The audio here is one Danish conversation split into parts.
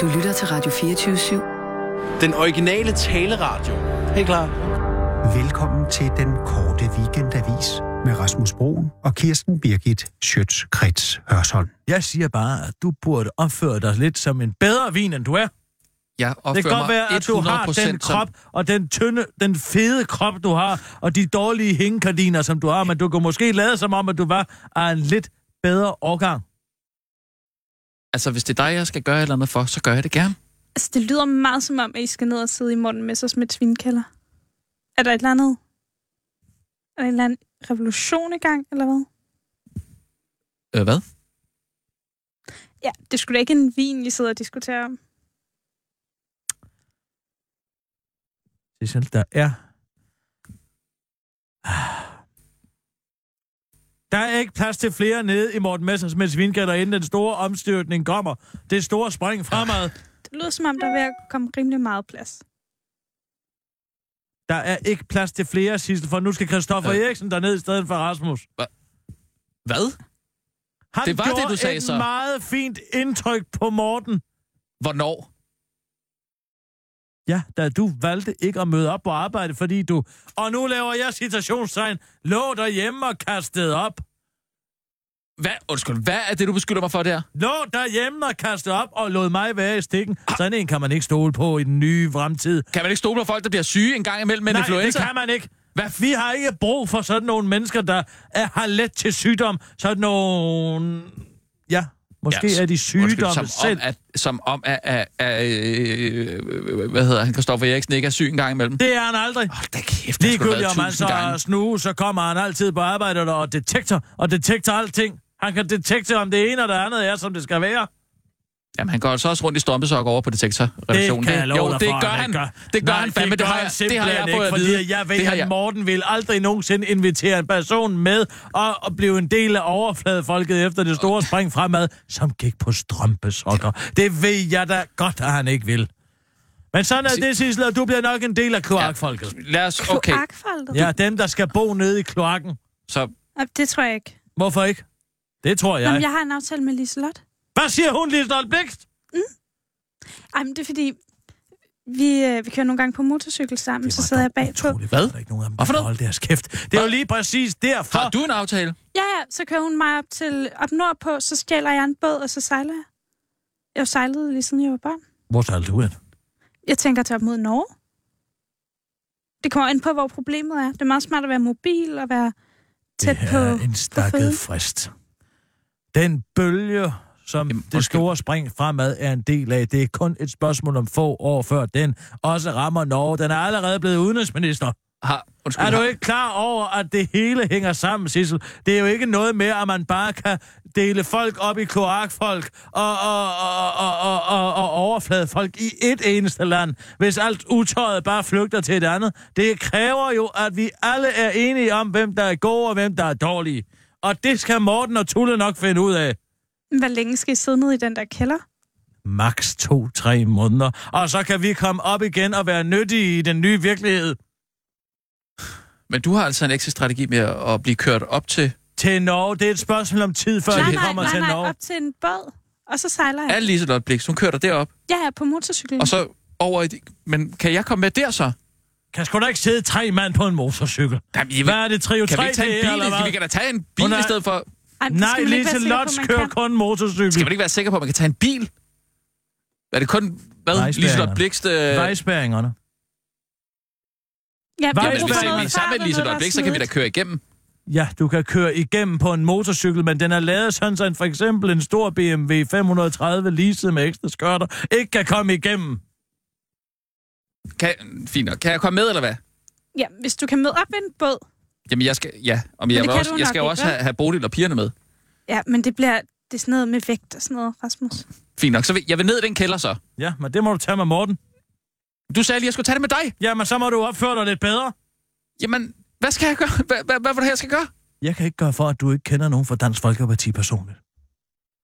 Du lytter til Radio 24-7. Den originale taleradio. Helt klar. Velkommen til den korte weekendavis med Rasmus Broen og Kirsten Birgit Schøtz-Krets Hørsholm. Jeg siger bare, at du burde opføre dig lidt som en bedre vin, end du er. Jeg Det kan godt mig være, at du har 100% den krop, og den tynde, den fede krop, du har, og de dårlige hængekardiner, som du har, men du kan måske lade som om, at du var af en lidt bedre årgang. Altså, hvis det er dig, jeg skal gøre et eller andet for, så gør jeg det gerne. Altså, det lyder meget som om, at I skal ned og sidde i Morten Messersmiths vinkælder. Er der et eller andet... Er der en eller anden revolution i gang, eller hvad? Øh, hvad? Ja, det skulle da ikke en vin, I sidder og diskuterer om. Sissel, der er... Ah. Der er ikke plads til flere nede i Morten Messersmiths vinkælder, inden den store omstyrtning kommer. Det store spring fremad. Det lyder som om, der er ved at komme rimelig meget plads. Der er ikke plads til flere, Sissel, for nu skal Christoffer Øh. Eriksen derned i stedet for Rasmus. Hvad? Han Det var det, du sagde et så. meget fint indtryk på Morten. Hvornår? Ja, da du valgte ikke at møde op på arbejde, fordi du... Og nu laver jeg citationstegn. Lå derhjemme og kastede op. Hvad? Undskyld, hvad er det, du beskylder mig for der? Lå derhjemme og kastede op og lod mig være i stikken. Sådan en kan man ikke stole på i den nye fremtid. Kan man ikke stole på folk, der bliver syge en gang imellem med Nej, influenza? det kan man ikke. Hvad? Vi har ikke brug for sådan nogle mennesker, der er, har let til sygdom. Sådan nogle... Ja, måske Ja, er de sygdomme som selv. om, at, som om, at, at, at øh, hvad hedder han, Kristoffer Eriksen ikke er syg en gang imellem. Det er han aldrig. Hold da kæft, Ligegyldigt om han så gange. så kommer han altid på arbejde og detektor, og detektor alting. Han kan detekte, om det ene og det andet er, som det skal være. Jamen, han går altså også rundt i strømpesok over på detektorredaktionen. Det kan jeg love Jo, dig det for, gør at han. gør. Det gør Nej, han fandme. Det, gør har han jeg, det simpelthen har jeg fået at fordi vide. jeg ved, det at jeg. Morten vil aldrig nogensinde invitere en person med og, og blive en del af overfladefolket efter det store spring fremad, som gik på strømpesokker. Det ved jeg da godt, at han ikke vil. Men sådan er det, Sissel, og du bliver nok en del af kloakfolket. Lad os, okay. Kloakfoldet? Ja, dem, der skal bo nede i kloakken. Så Ja, Det tror jeg ikke. Hvorfor ikke? Det tror jeg. Jamen, jeg har en aftale med Liselotte. Hvad siger hun, Liselotte Blikst? Ej, men det er fordi, vi, øh, vi kører nogle gange på motorcykel sammen, så sidder jeg bagpå. Hvad? Der er ikke nogen af dem, der Hvorfor holde deres kæft. Det er jo lige præcis derfor. har du en aftale? Ja, ja, så kører hun mig op til op nordpå, så stjæler jeg en båd, og så sejler jeg. Jeg sejlet lige siden jeg var barn. Hvor tager du hen? Jeg tænker at tage op mod Norge. Det kommer ind på, hvor problemet er. Det er meget smart at være mobil og være tæt det på, er en på stakket føde. frist. Den bølge, som Jamen, det store spring fremad er en del af, det er kun et spørgsmål om få år før den også rammer Norge. Den er allerede blevet udenrigsminister. Har, undskyld, Er du ikke klar over, at det hele hænger sammen, Sissel? Det er jo ikke noget med, at man bare kan dele folk op i kloakfolk og, og, og, og, og, og, og overfladefolk i et eneste land, hvis alt utøjet bare flygter til et andet. Det kræver jo, at vi alle er enige om, hvem der er gode og hvem der er dårlige. Og det skal Morten og Tulle nok finde ud af. Hvor længe skal I sidde nede i den der kælder? Max to-tre måneder. Og så kan vi komme op igen og være nyttige i den nye virkelighed. Men du har altså en exit-strategi med at blive kørt op til... Til Norge, det er et spørgsmål om tid, før nej, vi nej, kommer nej, til nej, Norge. op til en båd, og så sejler jeg. Er Liselotte Blix, hun kører dig derop, Ja, ja, på motorcykel. og så over i... Men kan jeg komme med der så? Kan sgu da ikke sidde tre mand på en motorcykel? Jamen, I- Hvad er det, Trio 3 Kan vi ikke tage en bil? er, eller hvad? Vi kan da tage en bil Hun er- i stedet for... Ej, det Nej, Lise man kører kan. kun motorcykel. Skal man ikke være sikker på, at man kan tage en bil? Er det kun... Hvad? Liselotte Blix... Øh... Vejspæringerne. Ja, Vej- jeg Jamen, bruger hvis noget vi er sammen med Blix, der så kan vi da køre igennem. Ja, du kan køre igennem på en motorcykel, men den er lavet sådan, så en, for eksempel en stor BMW 530 leaset med ekstra skørter ikke kan komme igennem. Kan... Fint nok. Kan jeg komme med, eller hvad? Ja, hvis du kan møde op ved en båd. Jamen, jeg skal... Ja, og jeg, også, jeg skal også have, have Bodil og pigerne med. Ja, men det bliver det er sådan noget med vægt og sådan noget, Rasmus. Fint nok. Så vil, jeg vil ned i den kælder så. Ja, men det må du tage med Morten. Du sagde lige, at jeg skulle tage det med dig. Jamen, så må du opføre dig lidt bedre. Jamen, hvad skal jeg gøre? Hvad, hvad, hvad det her, jeg skal gøre? Jeg kan ikke gøre for, at du ikke kender nogen fra Dansk Folkeparti personligt.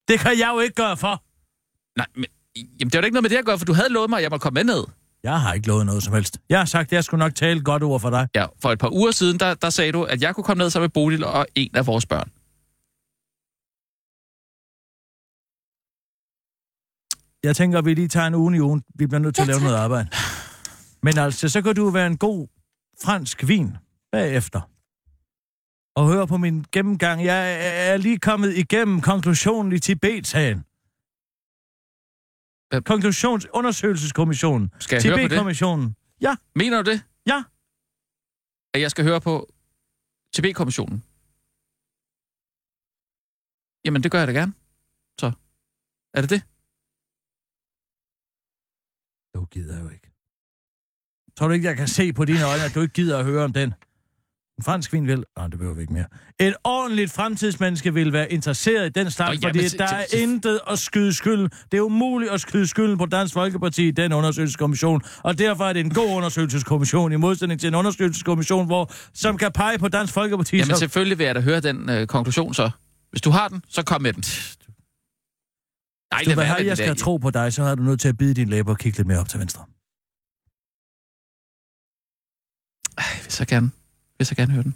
Det kan jeg jo ikke gøre for. Nej, men... Jamen, det var da ikke noget med det at gøre, for du havde lovet mig, at jeg måtte komme med ned. Jeg har ikke lovet noget som helst. Jeg har sagt, at jeg skulle nok tale godt ord for dig. Ja, for et par uger siden, der, der sagde du, at jeg kunne komme ned sammen med Bodil og en af vores børn. Jeg tænker, at vi lige tager en uge i ugen. Vi bliver nødt til Ja, at lave tak. noget arbejde. Men altså, så kan du være en god fransk vin bagefter. Og høre på min gennemgang. Jeg er lige kommet igennem konklusionen i Tibet-sagen. Øh. Konklusionsundersøgelseskommissionen. Skal jeg høre på det? Tibet-kommissionen. Ja, Mener du det? Ja. At jeg skal høre på TB-kommissionen? Jamen, det gør jeg da gerne. Så. Er det det? du gider jo ikke. Tror du ikke, jeg kan se på dine øjne, at du ikke gider at høre om den? En fransk vin vil... Nej, det behøver vi ikke mere. Et ordentligt fremtidsmenneske vil være interesseret i den slags, Nå, fordi jamen, der er intet at skyde skylden. Det er umuligt at skyde skylden på Dansk Folkeparti i den undersøgelseskommission, og derfor er det en god undersøgelseskommission i modsætning til en undersøgelseskommission, hvor, som kan pege på Dansk Folkeparti. Jamen, som- selvfølgelig vil jeg da høre den øh, konklusion så. Hvis du har den, så kom med den. Nej, du lad vil have, jeg skal tro på dig, så har du nødt til at bide din læber og kigge lidt mere op til venstre. Ej, jeg vil så gerne, vil så gerne høre den.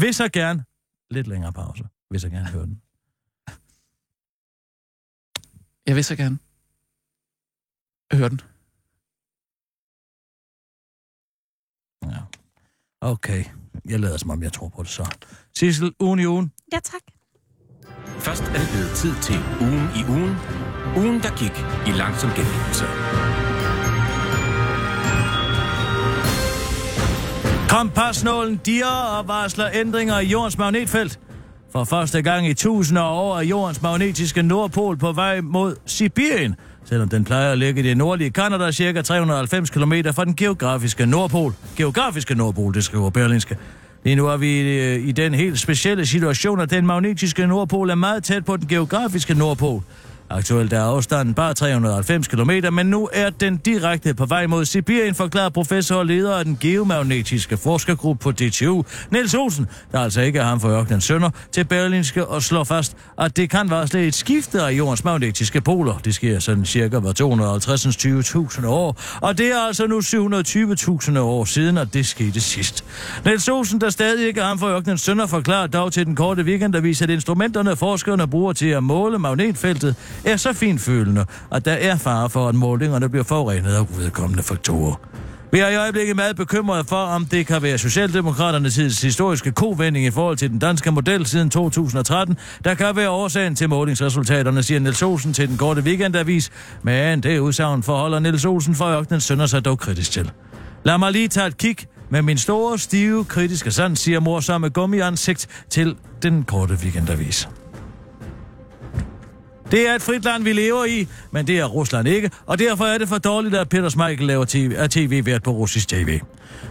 Vil så gerne... Lidt længere pause. Vil så gerne høre den. Jeg vil så gerne høre den. Ja. Okay. Jeg lader som om, jeg tror på det så. Sissel, ugen i ugen. Ja, tak. Først er det blevet tid til ugen i ugen. Ugen, der gik i langsom gengivelse. Kompasnålen dirrer og varsler ændringer i jordens magnetfelt. For første gang i tusinder af år er jordens magnetiske nordpol på vej mod Sibirien, selvom den plejer at ligge i det nordlige Kanada, cirka 390 km fra den geografiske nordpol. Geografiske nordpol, det skriver Berlinske. Lige nu er vi øh, i den helt specielle situation, at den magnetiske nordpol er meget tæt på den geografiske nordpol. Aktuelt er afstanden bare 390 km, men nu er den direkte på vej mod Sibirien, forklarer professor og leder af den geomagnetiske forskergruppe på DTU, Niels Olsen, der altså ikke er ham for ørkenens sønder, til Berlinske og slår fast, at det kan varsle et skifte af jordens magnetiske poler. Det sker sådan cirka hver 250.000 år, og det er altså nu 720.000 år siden, at det skete sidst. Niels Olsen, der stadig ikke er ham for ørkenens sønder, forklarer dog til den korte weekendavis, at instrumenterne forskerne bruger til at måle magnetfeltet er så finfølende, at der er fare for, at målingerne bliver forurenet af udkommende faktorer. Vi er i øjeblikket meget bekymrede for, om det kan være Socialdemokraternes historiske kovending i forhold til den danske model siden 2013, der kan være årsagen til målingsresultaterne, siger Niels Olsen til den korte weekendavis, men det udsagn forholder Niels Olsen for ørkenen sønder sig dog kritisk til. Lad mig lige tage et kig med min store, stive, kritiske sand, siger morsomme gummiansigt til den korte weekendavis. Det er et frit land, vi lever i, men det er Rusland ikke, og derfor er det for dårligt, at Peter Smeichel laver TV, er tv-vært på russisk tv.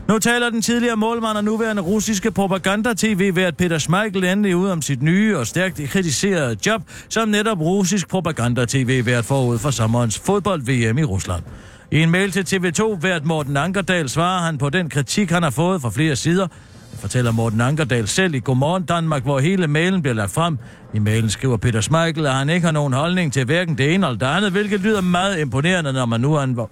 Nu taler den tidligere målmand og nuværende russiske propaganda-tv-vært Peter Schmeichel endelig ud om sit nye og stærkt kritiserede job som netop russisk propaganda-tv-vært forud for sommerens fodbold-VM i Rusland. I en mail til TV2-vært Morten Ankerdal svarer han på den kritik, han har fået fra flere sider, det fortæller Morten Ankerdal selv i Godmorgen Danmark, hvor hele mailen bliver lagt frem. I mailen skriver Peter Smeichel, at han ikke har nogen holdning til hverken det ene eller det andet, hvilket lyder meget imponerende, når man nu er en vo-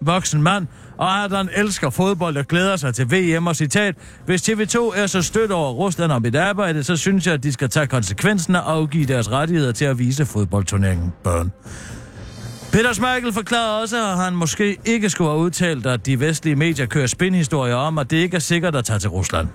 voksen mand, og at han elsker fodbold og glæder sig til VM og citat. Hvis TV2 er så stødt over Rusland om et arbejde, så synes jeg, at de skal tage konsekvensen og afgive deres rettigheder til at vise fodboldturneringen børn. Peter Smeichel forklarer også, at han måske ikke skulle have udtalt, at de vestlige medier kører spinhistorier om, at det ikke er sikkert at tage til Rusland.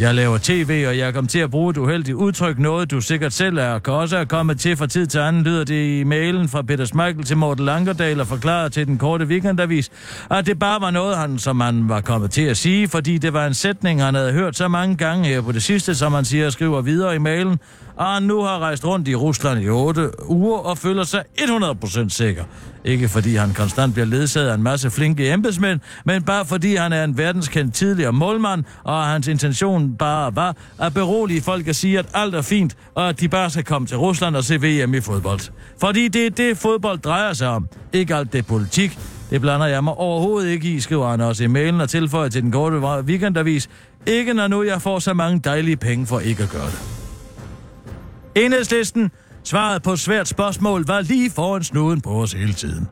Jeg laver tv, og jeg kom til at bruge et uheldigt udtryk, noget du sikkert selv er, og kan også have kommet til fra tid til anden, lyder det i mailen fra Peter Smeichel til Morten Langerdal og forklarer til den korte weekendavis, at det bare var noget, han, som han var kommet til at sige, fordi det var en sætning, han havde hørt så mange gange her på det sidste, som han siger og skriver videre i mailen, og han nu har rejst rundt i Rusland i 8 uger og føler sig 100% sikker. Ikke fordi han konstant bliver ledsaget af en masse flinke embedsmænd, men bare fordi han er en verdenskendt tidligere målmand, og hans intention bare var at berolige folk og sige, at alt er fint, og at de bare skal komme til Rusland og se VM i fodbold. Fordi det er det, fodbold drejer sig om. Ikke alt det politik. Det blander jeg mig overhovedet ikke i, skriver han også i mailen og tilføjer til den korte weekendavis. Ikke når nu jeg får så mange dejlige penge for ikke at gøre det. Enhedslisten svaret på svært spørgsmål var lige foran snuden på os hele tiden.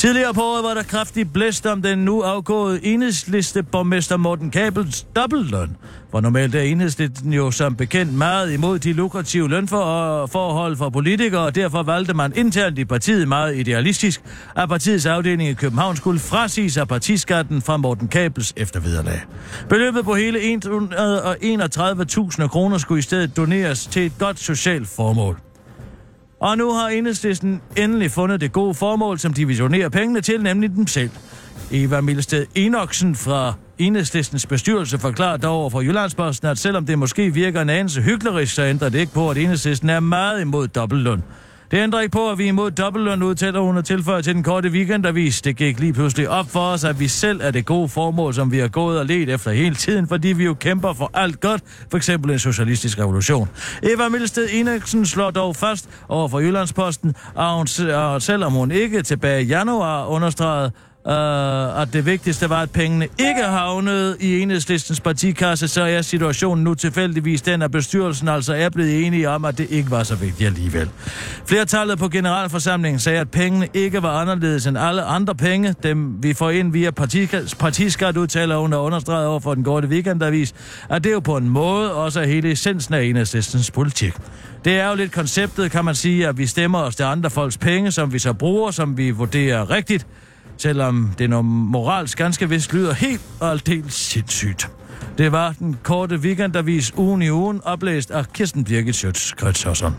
Tidligere på året var der kraftig blæst om den nu afgåede enhedsliste borgmester Morten Kabels dobbeltløn. For normalt er enhedslisten jo som bekendt meget imod de lukrative lønforhold for politikere, og derfor valgte man internt i partiet meget idealistisk, at partiets afdeling i København skulle frasige sig partiskatten fra Morten Kabels eftervederlag. Beløbet på hele 131.000 kroner skulle i stedet doneres til et godt socialt formål. Og nu har enhedslisten endelig fundet det gode formål, som de visionerer pengene til, nemlig dem selv. Eva Milsted Enoksen fra enhedslistens bestyrelse forklarer dog over for Jyllandsposten, at selvom det måske virker en anelse hyklerisk, så ændrer det ikke på, at enhedslisten er meget imod dobbeltløn. Det ændrer ikke på, at vi er imod dobbeltløn, udtaler hun og tilføjer til den korte weekendavis. Det gik lige pludselig op for os, at vi selv er det gode formål, som vi har gået og let efter hele tiden, fordi vi jo kæmper for alt godt, for eksempel en socialistisk revolution. Eva Milsted Eneksen slår dog fast over for Jyllandsposten, og hun, selvom hun ikke tilbage i januar understregede, Øh, uh, at det vigtigste var, at pengene ikke havnede i enhedslistens partikasse, så er situationen nu tilfældigvis den, at bestyrelsen altså er blevet enige om, at det ikke var så vigtigt alligevel. Flertallet på generalforsamlingen sagde, at pengene ikke var anderledes end alle andre penge, dem vi får ind via partiskat, partiskat udtaler hun og understreget over for den gårde weekendavis, at det jo på en måde også er hele essensen af enhedslistens politik. Det er jo lidt konceptet, kan man sige, at vi stemmer os til andre folks penge, som vi så bruger, som vi vurderer rigtigt, selvom det når moralsk ganske vist lyder helt og aldeles sindssygt. Det var den korte weekendavis ugen i ugen, oplæst af Kirsten Birgit Schøtz Kretsosson.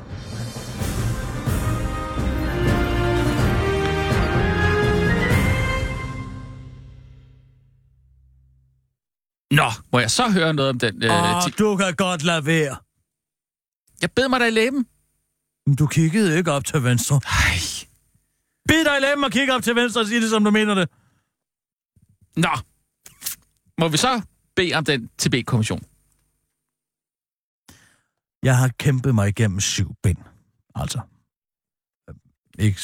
Nå, må jeg så høre noget om den... Øh, Åh, ti- du kan godt lade være. jeg bed mig da i læben. Men Du kiggede ikke op til venstre. Ej. Bid dig i læben og kig op til venstre og sig det, som du mener det. Nå. Må vi så bede om den TB-kommission? Jeg har kæmpet mig igennem syv bind. Altså. øh, Ikke,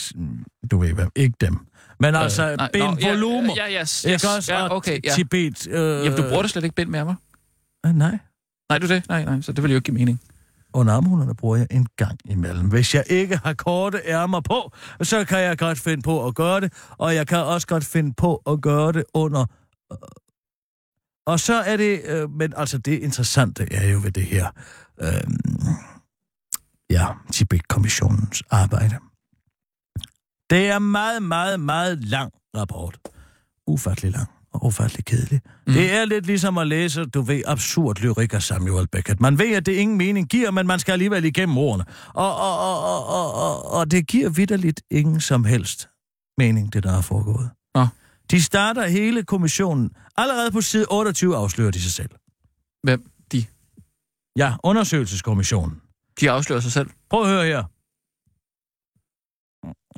du ved hvad, ikke dem. Men altså, nej, bind nå, ja, volumer. Ja, ja, yes, Ikke også? ja, okay, ja. Tibet. Øh, Jamen, du bruger det slet ikke bind med mig. Øh, nej. Nej, du det? Nej, nej, så det vil jo ikke give mening. Under armhulerne bruger jeg en gang imellem. Hvis jeg ikke har korte ærmer på, så kan jeg godt finde på at gøre det, og jeg kan også godt finde på at gøre det under... Øh, og så er det... Øh, men altså, det interessante er jo ved det her... Øh, ja, Tibet-kommissionens arbejde. Det er meget, meget, meget lang rapport. Ufattelig lang ufattelig kedelig. Mm. Det er lidt ligesom at læse, du ved, absurd lyrik af Samuel Beckett. Man ved, at det ingen mening giver, men man skal alligevel igennem ordene. Og, og, og, og, og, og, og det giver vidderligt ingen som helst mening, det der er foregået. Nå. De starter hele kommissionen. Allerede på side 28 afslører de sig selv. Hvem? De. Ja, undersøgelseskommissionen. De afslører sig selv. Prøv at høre her.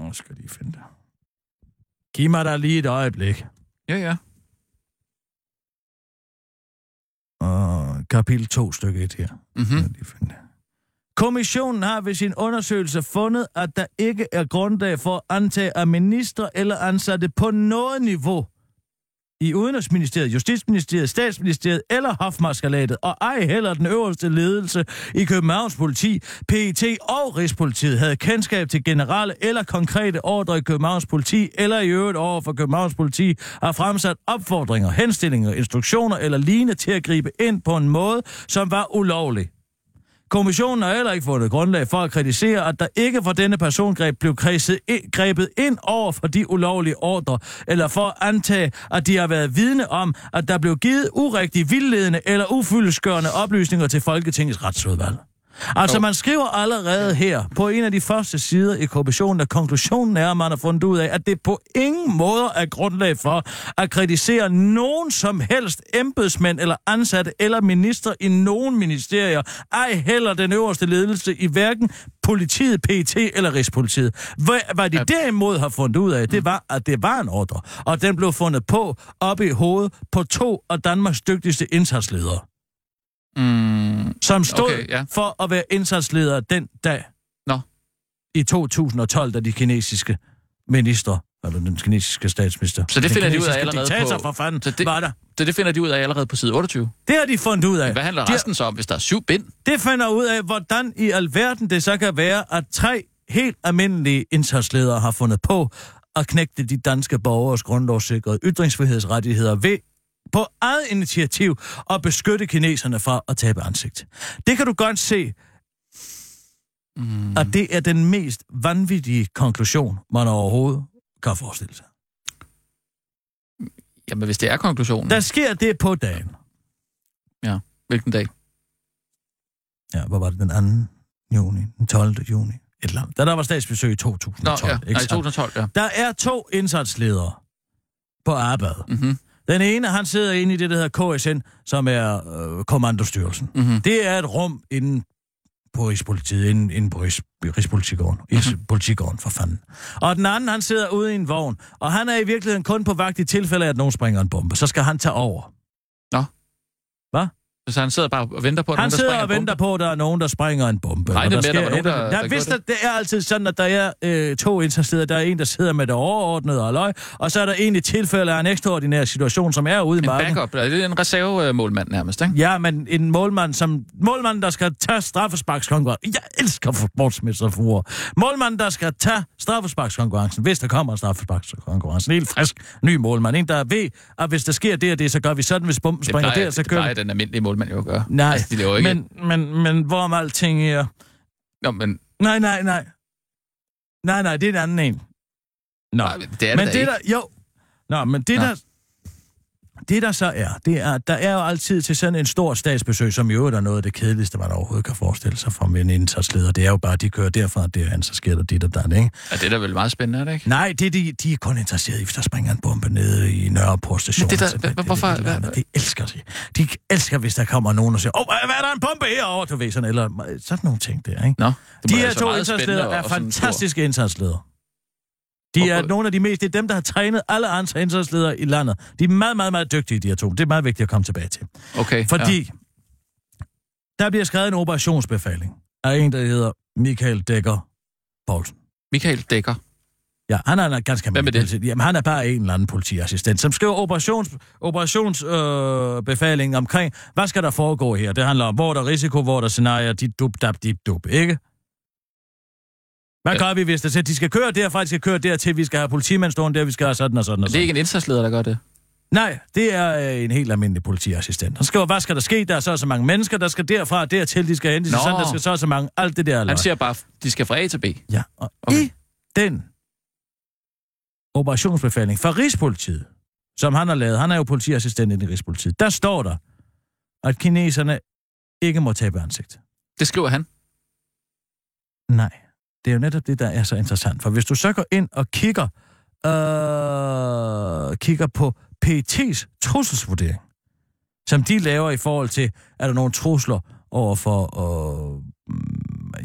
Nu skal jeg lige finde det. Giv mig da lige et øjeblik. Ja, ja. Og kapitel 2, stykke 1 her. Mhm. Det. Kommissionen har ved sin undersøgelse fundet, at der ikke er grundlag for at antage, at ministre eller ansatte på noget niveau i Udenrigsministeriet, Justitsministeriet, Statsministeriet eller Hofmarskalatet, og ej heller den øverste ledelse i Københavns politi, PET og Rigspolitiet havde kendskab til generelle eller konkrete ordre i Københavns politi, eller i øvrigt over for Københavns politi, har fremsat opfordringer, henstillinger, instruktioner eller lignende til at gribe ind på en måde, som var ulovlig. Kommissionen har heller ikke fundet grundlag for at kritisere, at der ikke for denne persongreb blev kredset grebet ind over for de ulovlige ordre, eller for at antage, at de har været vidne om, at der blev givet urigtige, vildledende eller ufyldesgørende oplysninger til Folketingets retsudvalg. Altså, Jo. man skriver allerede her på en af de første sider i kommissionen, at konklusionen er, at man har fundet ud af, at det på ingen måde er grundlag for at kritisere nogen som helst embedsmænd eller ansatte eller minister i nogen ministerier, ej heller den øverste ledelse i hverken politiet, PET eller Rigspolitiet. Hvad, hvad de Ja. derimod har fundet ud af, det var, at det var en ordre, og den blev fundet på oppe i hovedet på to af Danmarks dygtigste indsatsledere Mm, som stod okay, ja. for at være indsatsleder den dag Nå. i 2012, da de kinesiske minister, eller den kinesiske statsminister, Så det finder de ud af allerede diktator på- for fanden, Så det... det- var der. så det finder de ud af allerede på side 28. Det har de fundet ud af. Hvad handler de, resten så om, hvis der er syv bind? Det finder ud af, hvordan i alverden det så kan være, at tre helt almindelige indsatsledere har fundet på at knægte de danske borgers grundlovssikrede ytringsfrihedsrettigheder ved på eget initiativ at beskytte kineserne fra at tabe ansigt. Det kan du godt se, mm. at det er den mest vanvittige konklusion, man overhovedet kan forestille sig. Jamen, hvis det er konklusionen. Der sker det på dagen. Ja, hvilken dag? Ja, hvor var det den 2. juni? Den 12. juni? Et eller andet. Da der var statsbesøg i 2012. Nå, ja. ikke Nej, sandt? 2012, ja. Der er to indsatsledere på arbejde. Mm-hmm. Den ene, han sidder inde i det, der hedder KSN, som er øh, kommandostyrelsen. Mm-hmm. Det er et rum inde på Rigspolitiet, inde, inde på Rigs, Rigspolitigården. Rigspolitigården, for fanden. Og den anden, han sidder ude i en vogn, og han er i virkeligheden kun på vagt i tilfælde af, at nogen springer en bombe. Så skal han tage over. Så han sidder bare og venter på, at Han nogen, der sidder og venter på, at der er nogen, der springer en bombe. Nej, det er der der var nogen, et- der- der vidste, det er altid sådan, at der er øh, to indsatssteder. Der er en, der sidder med det overordnede og løg, og så er der en i tilfælde af en ekstraordinær situation, som er ude i En marken. backup. Det er en reservemålmand nærmest, ikke? Ja, men en målmand, som målmand, der skal tage straffesparkskonkurrencen. Jeg elsker sportsmetaforer. Målmand, der skal tage straffesparkskonkurrencen, hvis der kommer en straffesparkskonkurrence. En helt frisk ny målmand. En, der ved, at hvis der sker det og det, så gør vi sådan, hvis bomben Det springer der, så det kører plejer den almindelige målmand jo at gøre. Nej, Altså, de laver ikke... men, men, men hvorom alting er... Nå, men Nej, nej, nej. Nej, nej, det er en anden en. Nå, nej, det er det men det ikke. der... Jo. Nå, men det Nå. der... Det der så er, det er, at der er jo altid til sådan en stor statsbesøg, som i øvrigt er noget af det kedeligste, man overhovedet kan forestille sig fra en indsatsleder. Det er jo bare, at de kører derfra og derhen, så sker der dit og dat, ikke? Ja, det er da vel meget spændende, er det ikke? Nej, det er de, de er kun interesserede i, hvis der springer en bombe nede i Nørreport station. Men det der- Altså, hvorfor- Det, det, hva- det, de elsker det. De elsker, hvis der kommer nogen og siger, åh, hvad er der en bombe herovre, du ved, sådan, eller sådan nogle ting der, ikke? Nå, det De her to indsatsledere er fantastiske indsatsledere. De er nogle af de mest, det er dem, der har trænet alle andre indsatsledere i landet. De er meget, meget, meget dygtige, de her to. Det er meget vigtigt at komme tilbage til. Okay, Fordi ja. der bliver skrevet en operationsbefaling af en, der hedder Michael Dækker Poulsen. Michael Dækker. Ja, han er en ganske Hvem er det? politi- Jamen, han er bare en eller anden politiassistent, som skriver operations, operationsbefalingen øh, omkring, hvad skal der foregå her? Det handler om, hvor er der risiko, hvor er der scenarier, dit dub, dab, dit dub, ikke? Hvad gør vi, hvis der siger, de skal køre derfra, de skal køre dertil, vi skal have politimænd stående der, vi skal have sådan og sådan og Det er sådan. ikke en indsatsleder, der gør det. Nej, det er øh, en helt almindelig politiassistent. Han skriver, hvad skal der ske? Der er så så mange mennesker, der skal derfra og dertil, de skal hente, Nå. sådan, der skal så så mange, alt det der. Han siger bare, de skal fra A til B. Ja, og okay. i den operationsbefaling fra Rigspolitiet, som han har lavet, han er jo politiassistent i Rigspolitiet, der står der, at kineserne ikke må tabe ansigt. Det skriver han. Nej, det er jo netop det, der er så interessant. For hvis du så går ind og kigger, øh, kigger på PET's trusselsvurdering, som de laver i forhold til, er der nogle trusler over for, øh,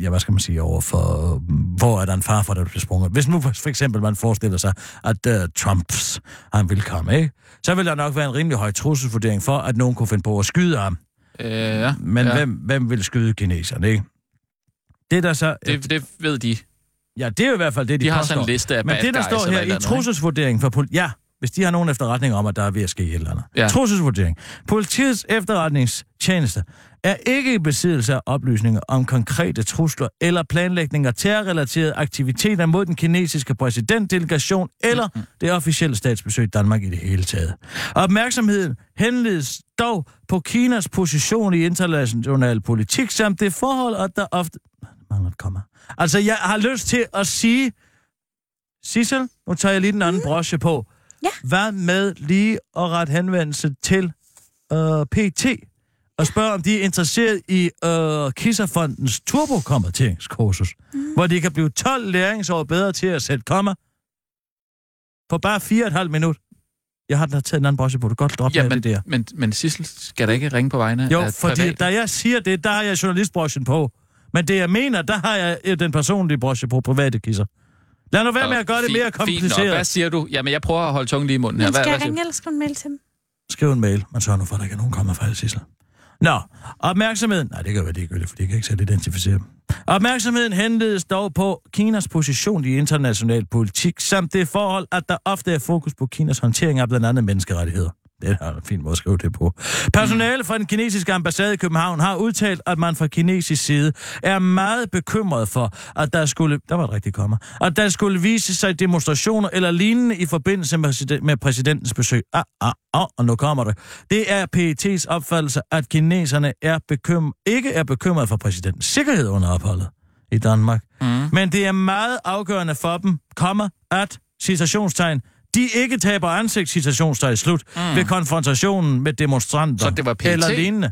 ja, hvad skal man sige, over for, øh, hvor er der en far for, der bliver sprunget. Hvis nu for eksempel man forestiller sig, at uh, Trumps, han vil komme, ikke? Så vil der nok være en rimelig høj trusselsvurdering for, at nogen kunne finde på at skyde ham. Øh, ja. Men ja. hvem, hvem vil skyde kineserne, ikke? Det der så... Det, det ved de. Ja, det er jo i hvert fald det, de, De har påstår. sådan en liste af Men det, der står her i trusselsvurderingen for politi... Ja, hvis de har nogen efterretning om, at der er ved at ske et eller andet. Ja. Ja. Trusselsvurdering. Politiets efterretningstjeneste er ikke i besiddelse af oplysninger om konkrete trusler eller planlægning af terrorrelaterede aktiviteter mod den kinesiske præsidentdelegation eller Mm-hmm. det officielle statsbesøg i Danmark i det hele taget. Opmærksomheden henledes dog på Kinas position i international politik, samt det forhold, at der ofte... Mangler et komma. Altså, jeg har lyst til at sige... Sissel, nu tager jeg lige den anden broche på. Ja. Hvad med lige at rette henvendelse til øh, PT og spørge, om de er interesseret i øh, Kisserfondens turbokommenteringskursus, mm. hvor de kan blive 12 læringsår bedre til at sætte komma på bare 4,5 minut. Jeg har da taget en anden broche på. Du kan godt droppe Ja, men, det der. men, men Sissel skal da ikke ringe på vegne Jo, af fordi privat? da jeg siger det, der har jeg journalistbrochen på. Men det, jeg mener, der har jeg øh, den personlige broche på private kisser. Lad nu være med at gøre det mere Fint nok. kompliceret. Hvad siger du? Jamen, jeg prøver at holde tungen lige i munden her. Hvad, skal jeg ringe eller skrive en mail til dem? Skriv en mail. Man sørger nu for, at der ikke er nogen kommer fra Sissel. Nå, opmærksomheden... Nej, det kan være ligegyldigt, for de kan ikke selv identificere dem. Opmærksomheden henledes dog på Kinas position i international politik, samt det forhold, at der ofte er fokus på Kinas håndtering af blandt andet menneskerettigheder. Det er en fin måde at skrive det på. Personale fra den kinesiske ambassade i København har udtalt, at man fra kinesisk side er meget bekymret for, at der skulle, der var et rigtigt kommer, at der skulle vise sig demonstrationer eller lignende i forbindelse med, præsident- med præsidentens besøg. Ah, ah, ah, og nu kommer det. Det er PET's opfattelse, at kineserne er bekym- ikke er bekymret for præsidentens sikkerhed under opholdet i Danmark. Mm. Men det er meget afgørende for dem, kommer, at, citationstegn, de ikke taber ansigt, citationstegn slut, mm. ved konfrontationen med demonstranter Så det var PET? eller lignende.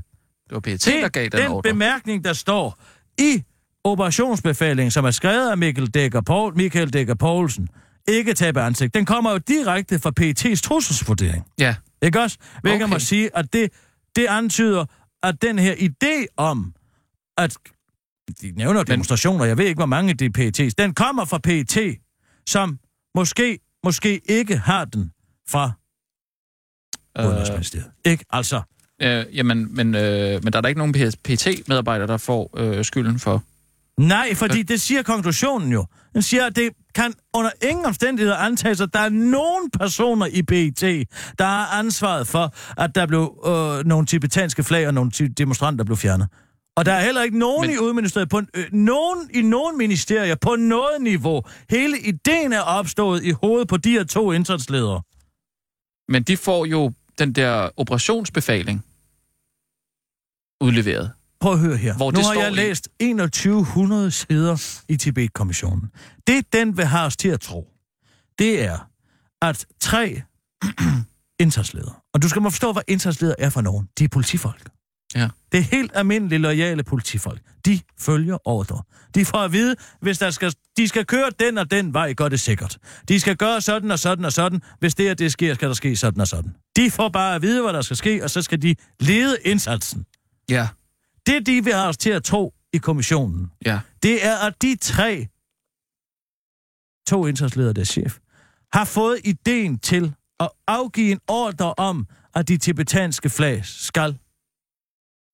Det var PET, der gav den, den ordre. bemærkning, der står i operationsbefalingen, som er skrevet af Michael Dækker, Poul, Michael Dækker Poulsen, ikke tabe ansigt, den kommer jo direkte fra PET's trusselsvurdering. Ja. Ikke også? Hvilket okay. må sige, at det, det antyder, at den her idé om, at de nævner Men... demonstrationer, jeg ved ikke, hvor mange det er PET's, den kommer fra PET, som måske, måske ikke har den fra Øh, Udenrigsministeriet. Ikke? Altså, øh, jamen, men, øh, men der er der ikke nogen PT-medarbejdere, der får øh, skylden for... Nej, fordi det siger konklusionen jo. Den siger, at det kan under ingen omstændigheder antages, at der er nogen personer i BIT, der har ansvaret for, at der blev øh, nogle tibetanske flag og nogle demonstranter blev fjernet. Og der er heller ikke nogen Men- i udministeriet, på, øh, nogen i nogen ministerier på noget niveau. Hele ideen er opstået i hovedet på de her to indsatsledere. Men de får jo den der operationsbefaling udleveret. Prøv at høre her. Hvor nu det har står jeg i- læst 2100 sider i Tibet-kommissionen. Det, den vil have os til at tro, det er, at tre indsatsledere, og du skal må forstå, hvad indsatsledere er for nogen. De er politifolk. Ja. Det er helt almindelige, lojale politifolk. De følger ordre. De får at vide, hvis der skal, de skal køre den og den vej, gør det sikkert. De skal gøre sådan og sådan og sådan. Hvis det og det sker, skal der ske sådan og sådan. De får bare at vide, hvad der skal ske, og så skal de lede indsatsen. Ja. Det, de vil have os til at tro i kommissionen, Ja. det er, at de tre, to indsatsledere, der er chef, har fået ideen til at afgive en ordre om, at de tibetanske flag skal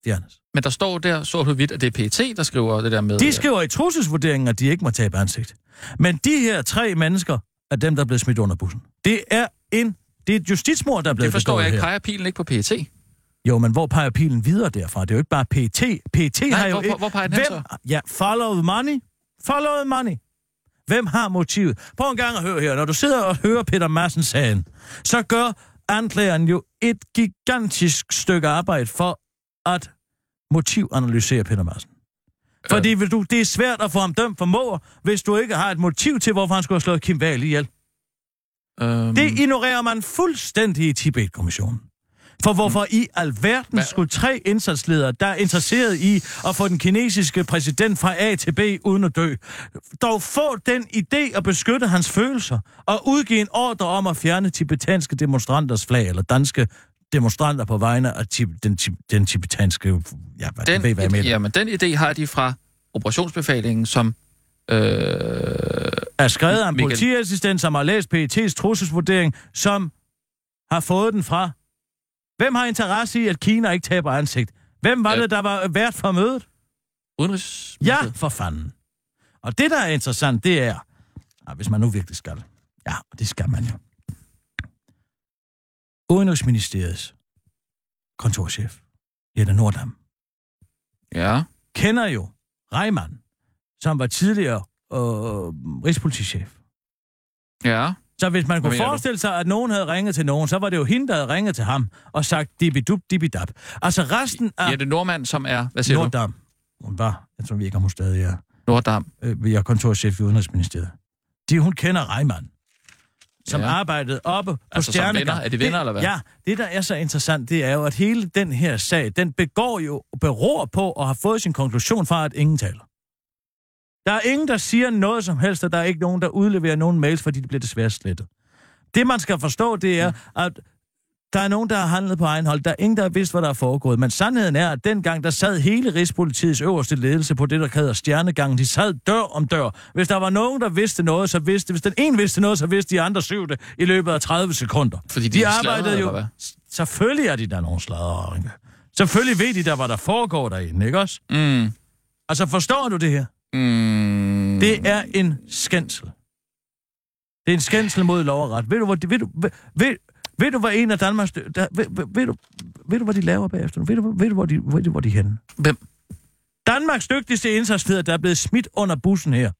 fjernes. Men der står der sort på hvidt, at det er PET, der skriver det der med... De skriver i trusselsvurderingen, at de ikke må tabe ansigt. Men de her tre mennesker er dem, der er blevet smidt under bussen. Det er en det er et justitsmord, der er blevet det forstår jeg ikke. her. Peger pilen ikke på PET? Jo, men hvor peger pilen videre derfra? Det er jo ikke bare PT. PT Nej, har jo hvor- ikke... hvor- peger den Hvem... Ja, follow the money. Follow the money. Hvem har motivet? Prøv en gang at høre her. Når du sidder og hører Peter Madsen sagen, så gør anklageren jo et gigantisk stykke arbejde for at motivanalysere Peter Madsen. Fordi hvis du, det er svært at få ham dømt for mord, hvis du ikke har et motiv til, hvorfor han skulle have slået Kim Wahl ihjel. Øhm, Det ignorerer man fuldstændig i Tibet-kommissionen. For hvorfor i alverden Hvad- skulle tre indsatsledere, der er interesseret i at få den kinesiske præsident fra A til B uden at dø, dog få den idé at beskytte hans følelser og udgive en ordre om at fjerne tibetanske demonstranters flag, eller danske demonstranter på vegne af tib- den, tib- den tibetanske... Ja, hvad, den, ved, hvad jeg mener. jamen, den idé har de fra operationsbefalingen, som... Øh, er skrevet af en Michael- politiassistent, som har læst PET's trusselsvurdering, som har fået den fra. Hvem har interesse i, at Kina ikke taber ansigt? Hvem var Ja. det, der var vært for mødet? udenrigs... Ja, for fanden. Og det, der er interessant, det er, ja, hvis man nu virkelig skal, ja, det skal man jo. Udenrigsministeriets kontorchef, Jette Nordam, Ja. kender jo Reimann, som var tidligere øh, rigspolitichef. Ja. Så hvis man kunne mener du? forestille sig, at nogen havde ringet til nogen, så var det jo hende, der havde ringet til ham og sagt dibidub dibidab. Altså resten af Jette Nordmand, som er... Hvad siger du? Norddam, hun var, jeg tror vi ikke, om hun stadig er, Norddam. øh, vi er kontorchef i Udenrigsministeriet. De, hun kender Reimann, som Ja. arbejdede oppe på Altså som Stjernegang. venner? Er de venner, det, eller hvad? Ja, det der er så interessant, det er jo, at hele den her sag, den begår jo, beror på at have fået sin konklusion fra, at ingen taler. Der er ingen, der siger noget som helst, og der er ikke nogen, der udleverer nogen mails, fordi de bliver desværre slettet. Det, man skal forstå, det er, at der er nogen, der har handlet på egen hold. Der er ingen, der har vidst, hvad der er foregået. Men sandheden er, at dengang, der sad hele Rigspolitiets øverste ledelse på det, der hedder Stjernegangen. De sad dør om dør. Hvis der var nogen, der vidste noget, så vidste... Hvis den ene vidste noget, så vidste de andre syv det i løbet af 30 sekunder. Fordi de de arbejdede sladrede, jo... hvad? Selvfølgelig er de der nogle sladre, Selvfølgelig ved de der, hvad der foregår derinde, ikke også? Mm. Altså, forstår du det her? Mm. Det er en skændsel. Det er en skændsel mod lov og ret. Ved du, hvor, ved du, ved, ved, Ved du, hvad en af Danmarks... Der, ved, ved, ved, du, ved du, hvad de laver bagefter? Ved du, ved du, hvor de, ved du, hvor de er henne? Hvem? Danmarks dygtigste indsatsleder, der er blevet smidt under bussen her,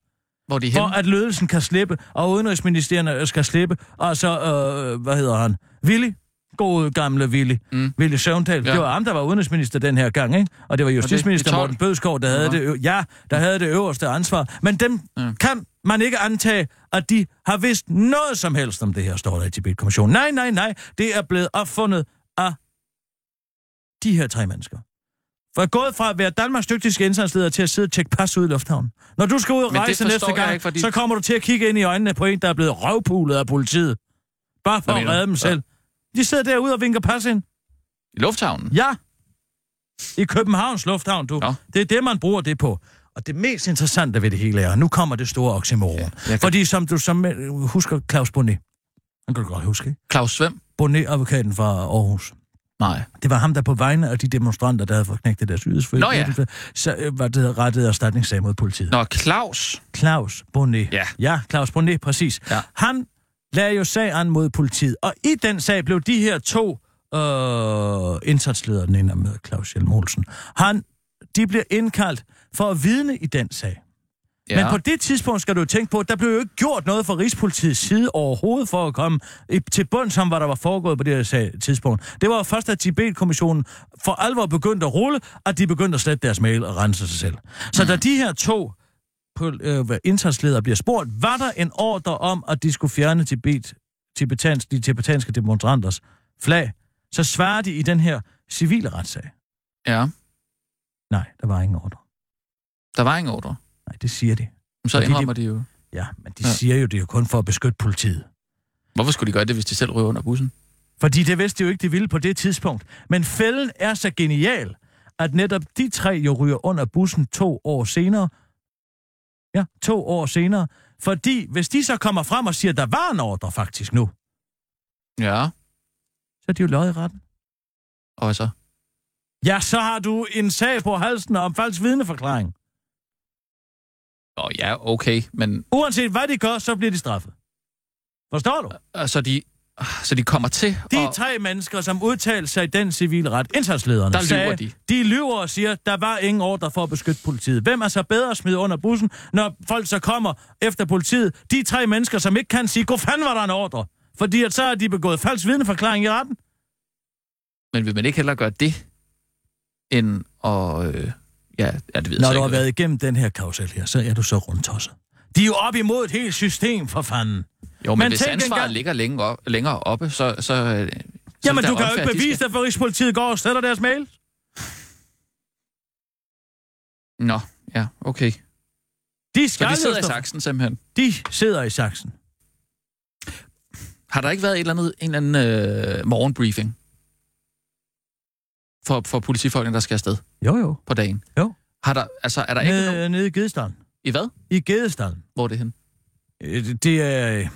Hvor er de for henne? at ledelsen kan slippe, og udenrigsministerierne skal slippe, og så, øh, hvad hedder han? Willy? God gamle Willy. Mm. Willy Søvndal. Ja. Det var ham, der var udenrigsminister den her gang, ikke? Og det var justitsminister i 12? Morten Bødskov, der havde, Aha. det, ja, der havde det øverste ansvar. Men dem Ja. kan man ikke antage, at de har vidst noget som helst om det her, står der i Tibet-kommissionen. Nej, nej, nej. Det er blevet opfundet af de her tre mennesker. For at gået fra at være Danmarks dygtigste indsatsleder til at sidde og tjekke pas ud i lufthavnen. Når du skal ud og Men rejse næste jeg gang, ikke, fordi- så kommer du til at kigge ind i øjnene på en, der er blevet røvpulet af politiet. Bare for at redde dem selv. De sidder derude og vinker pas ind. I lufthavnen? Ja. I Københavns Lufthavn, du. Nå. Det er det, man bruger det på. Og det mest interessante ved det hele er, nu kommer det store oxymoron. Ja, kan- Fordi som du som, øh, husker Claus Bonnet. Han kan du godt huske, ikke? Claus Svem? Bonnet, advokaten fra Aarhus. Nej. Det var ham, der på vegne af de demonstranter, der havde fået knægtet deres Nå ja. så øh, var det rettet erstatningssag mod politiet. Nå, Claus. Claus Bonnet. Ja. Ja, Claus Bonnet, præcis. Ja. Han lagde jo sag an mod politiet, og i den sag blev de her to øh, indsatsledere, den ene med Claus Hjelm Olsen, han, de bliver indkaldt for at vidne i den sag. Ja. Men på det tidspunkt skal du jo tænke på, at der blev jo ikke gjort noget fra Rigspolitiets side overhovedet for at komme til bunds om, hvad der var foregået på det her sag, tidspunkt. Det var først, at Tibet-kommissionen for alvor begyndte at rulle, at de begyndte at slette deres mail og rense sig selv. Så da de her to på, øh, indsatsledere bliver spurgt, var der en ordre om, at de skulle fjerne Tibet, tibetansk, de tibetanske demonstranters flag, så svarer de i den her civile retssag. Ja. Nej, der var ingen ordre. Der var ingen ordre. Nej, det siger de. Så Fordi indrømmer de jo. Ja, men de Ja. ja. siger jo, det er jo kun for at beskytte politiet. Hvorfor skulle de gøre det, hvis de selv røver under bussen? Fordi det vidste de jo ikke, de ville på det tidspunkt. Men fælden er så genial, at netop de tre jo ryger under bussen to år senere. Ja, to år senere. Fordi hvis de så kommer frem og siger, at der var en ordre faktisk nu, Ja. så er de jo løjet i retten. Og hvad så? Ja, så har du en sag på halsen om falsk vidneforklaring. Nå ja, okay, men Uanset hvad de gør, så bliver de straffet. Forstår du? altså, de, så de kommer til De at... tre mennesker, som udtalte sig i den civile ret, indsatslederne, Der lyver sagde, de. de lyver og siger, der var ingen ordre for at beskytte politiet. Hvem er så bedre at smide under bussen, når folk så kommer efter politiet? De tre mennesker, som ikke kan sige, hvor fanden var der en ordre? Fordi at så har de begået falsk vidneforklaring i retten. Men vil man ikke hellere gøre det, end at... Øh, ja, ja, det ved Når så du har været igennem den her karusel her, så er du så rundt tosset. De er jo op imod et helt system, for fanden. Jo, men, Men hvis ansvaret engang- ligger længere, op, længere oppe, så... så, så Jamen, er det du kan jo ikke bevise det, for Rigspolitiet går og sletter deres mail. Nå, ja, okay. De Så skal de sidder i saksen simpelthen. De sidder i saksen. Har der ikke været et eller andet, en eller anden øh, morgenbriefing for, for politifolkene, der skal afsted Jo, jo. på dagen? Jo. Har der, altså, er der ikke nogen... Nede, nede i Gedesdalen. I hvad? I Gedesdalen. Hvor er det hen? Øh, Det er, øh,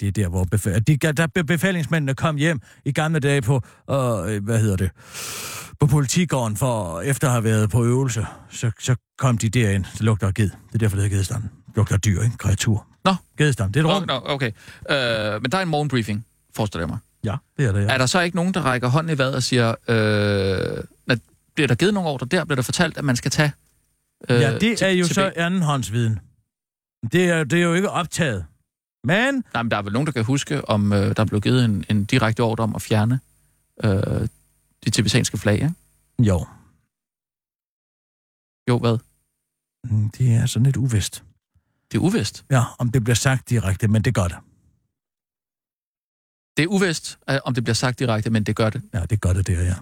det er der, hvor befal, de, der be- befalingsmændene kom hjem i gamle dage på, øh, hvad hedder det, på politigården for efter at have været på øvelse. Så, så kom de derind. Det lugter af ged. Det er derfor, det hedder Gedestan. Det lugter af dyr, ikke? Kreatur. Nå. Gedestan. Det er et rum. No, okay. Øh, men der er en morgenbriefing, forestiller jeg mig. Ja, det er det, ja. Er der så ikke nogen, der rækker hånden i vejret og siger, øh, når, bliver der givet nogle ordre der? Bliver der fortalt, at man skal tage... Øh, Ja, det er jo så andenhåndsviden. Det er, det er jo ikke optaget. Men Nej, men der er vel nogen, der kan huske, om øh, der blev givet en, en direkte ordre om at fjerne øh, det tibetanske flag, ikke? jo, Jo, hvad? mm, det er sådan lidt uvist. Det er uvist. Ja, om det bliver sagt direkte, men det gør det. Det er uvist, øh, om det bliver sagt direkte, men det gør det. Ja, det gør det der, ja.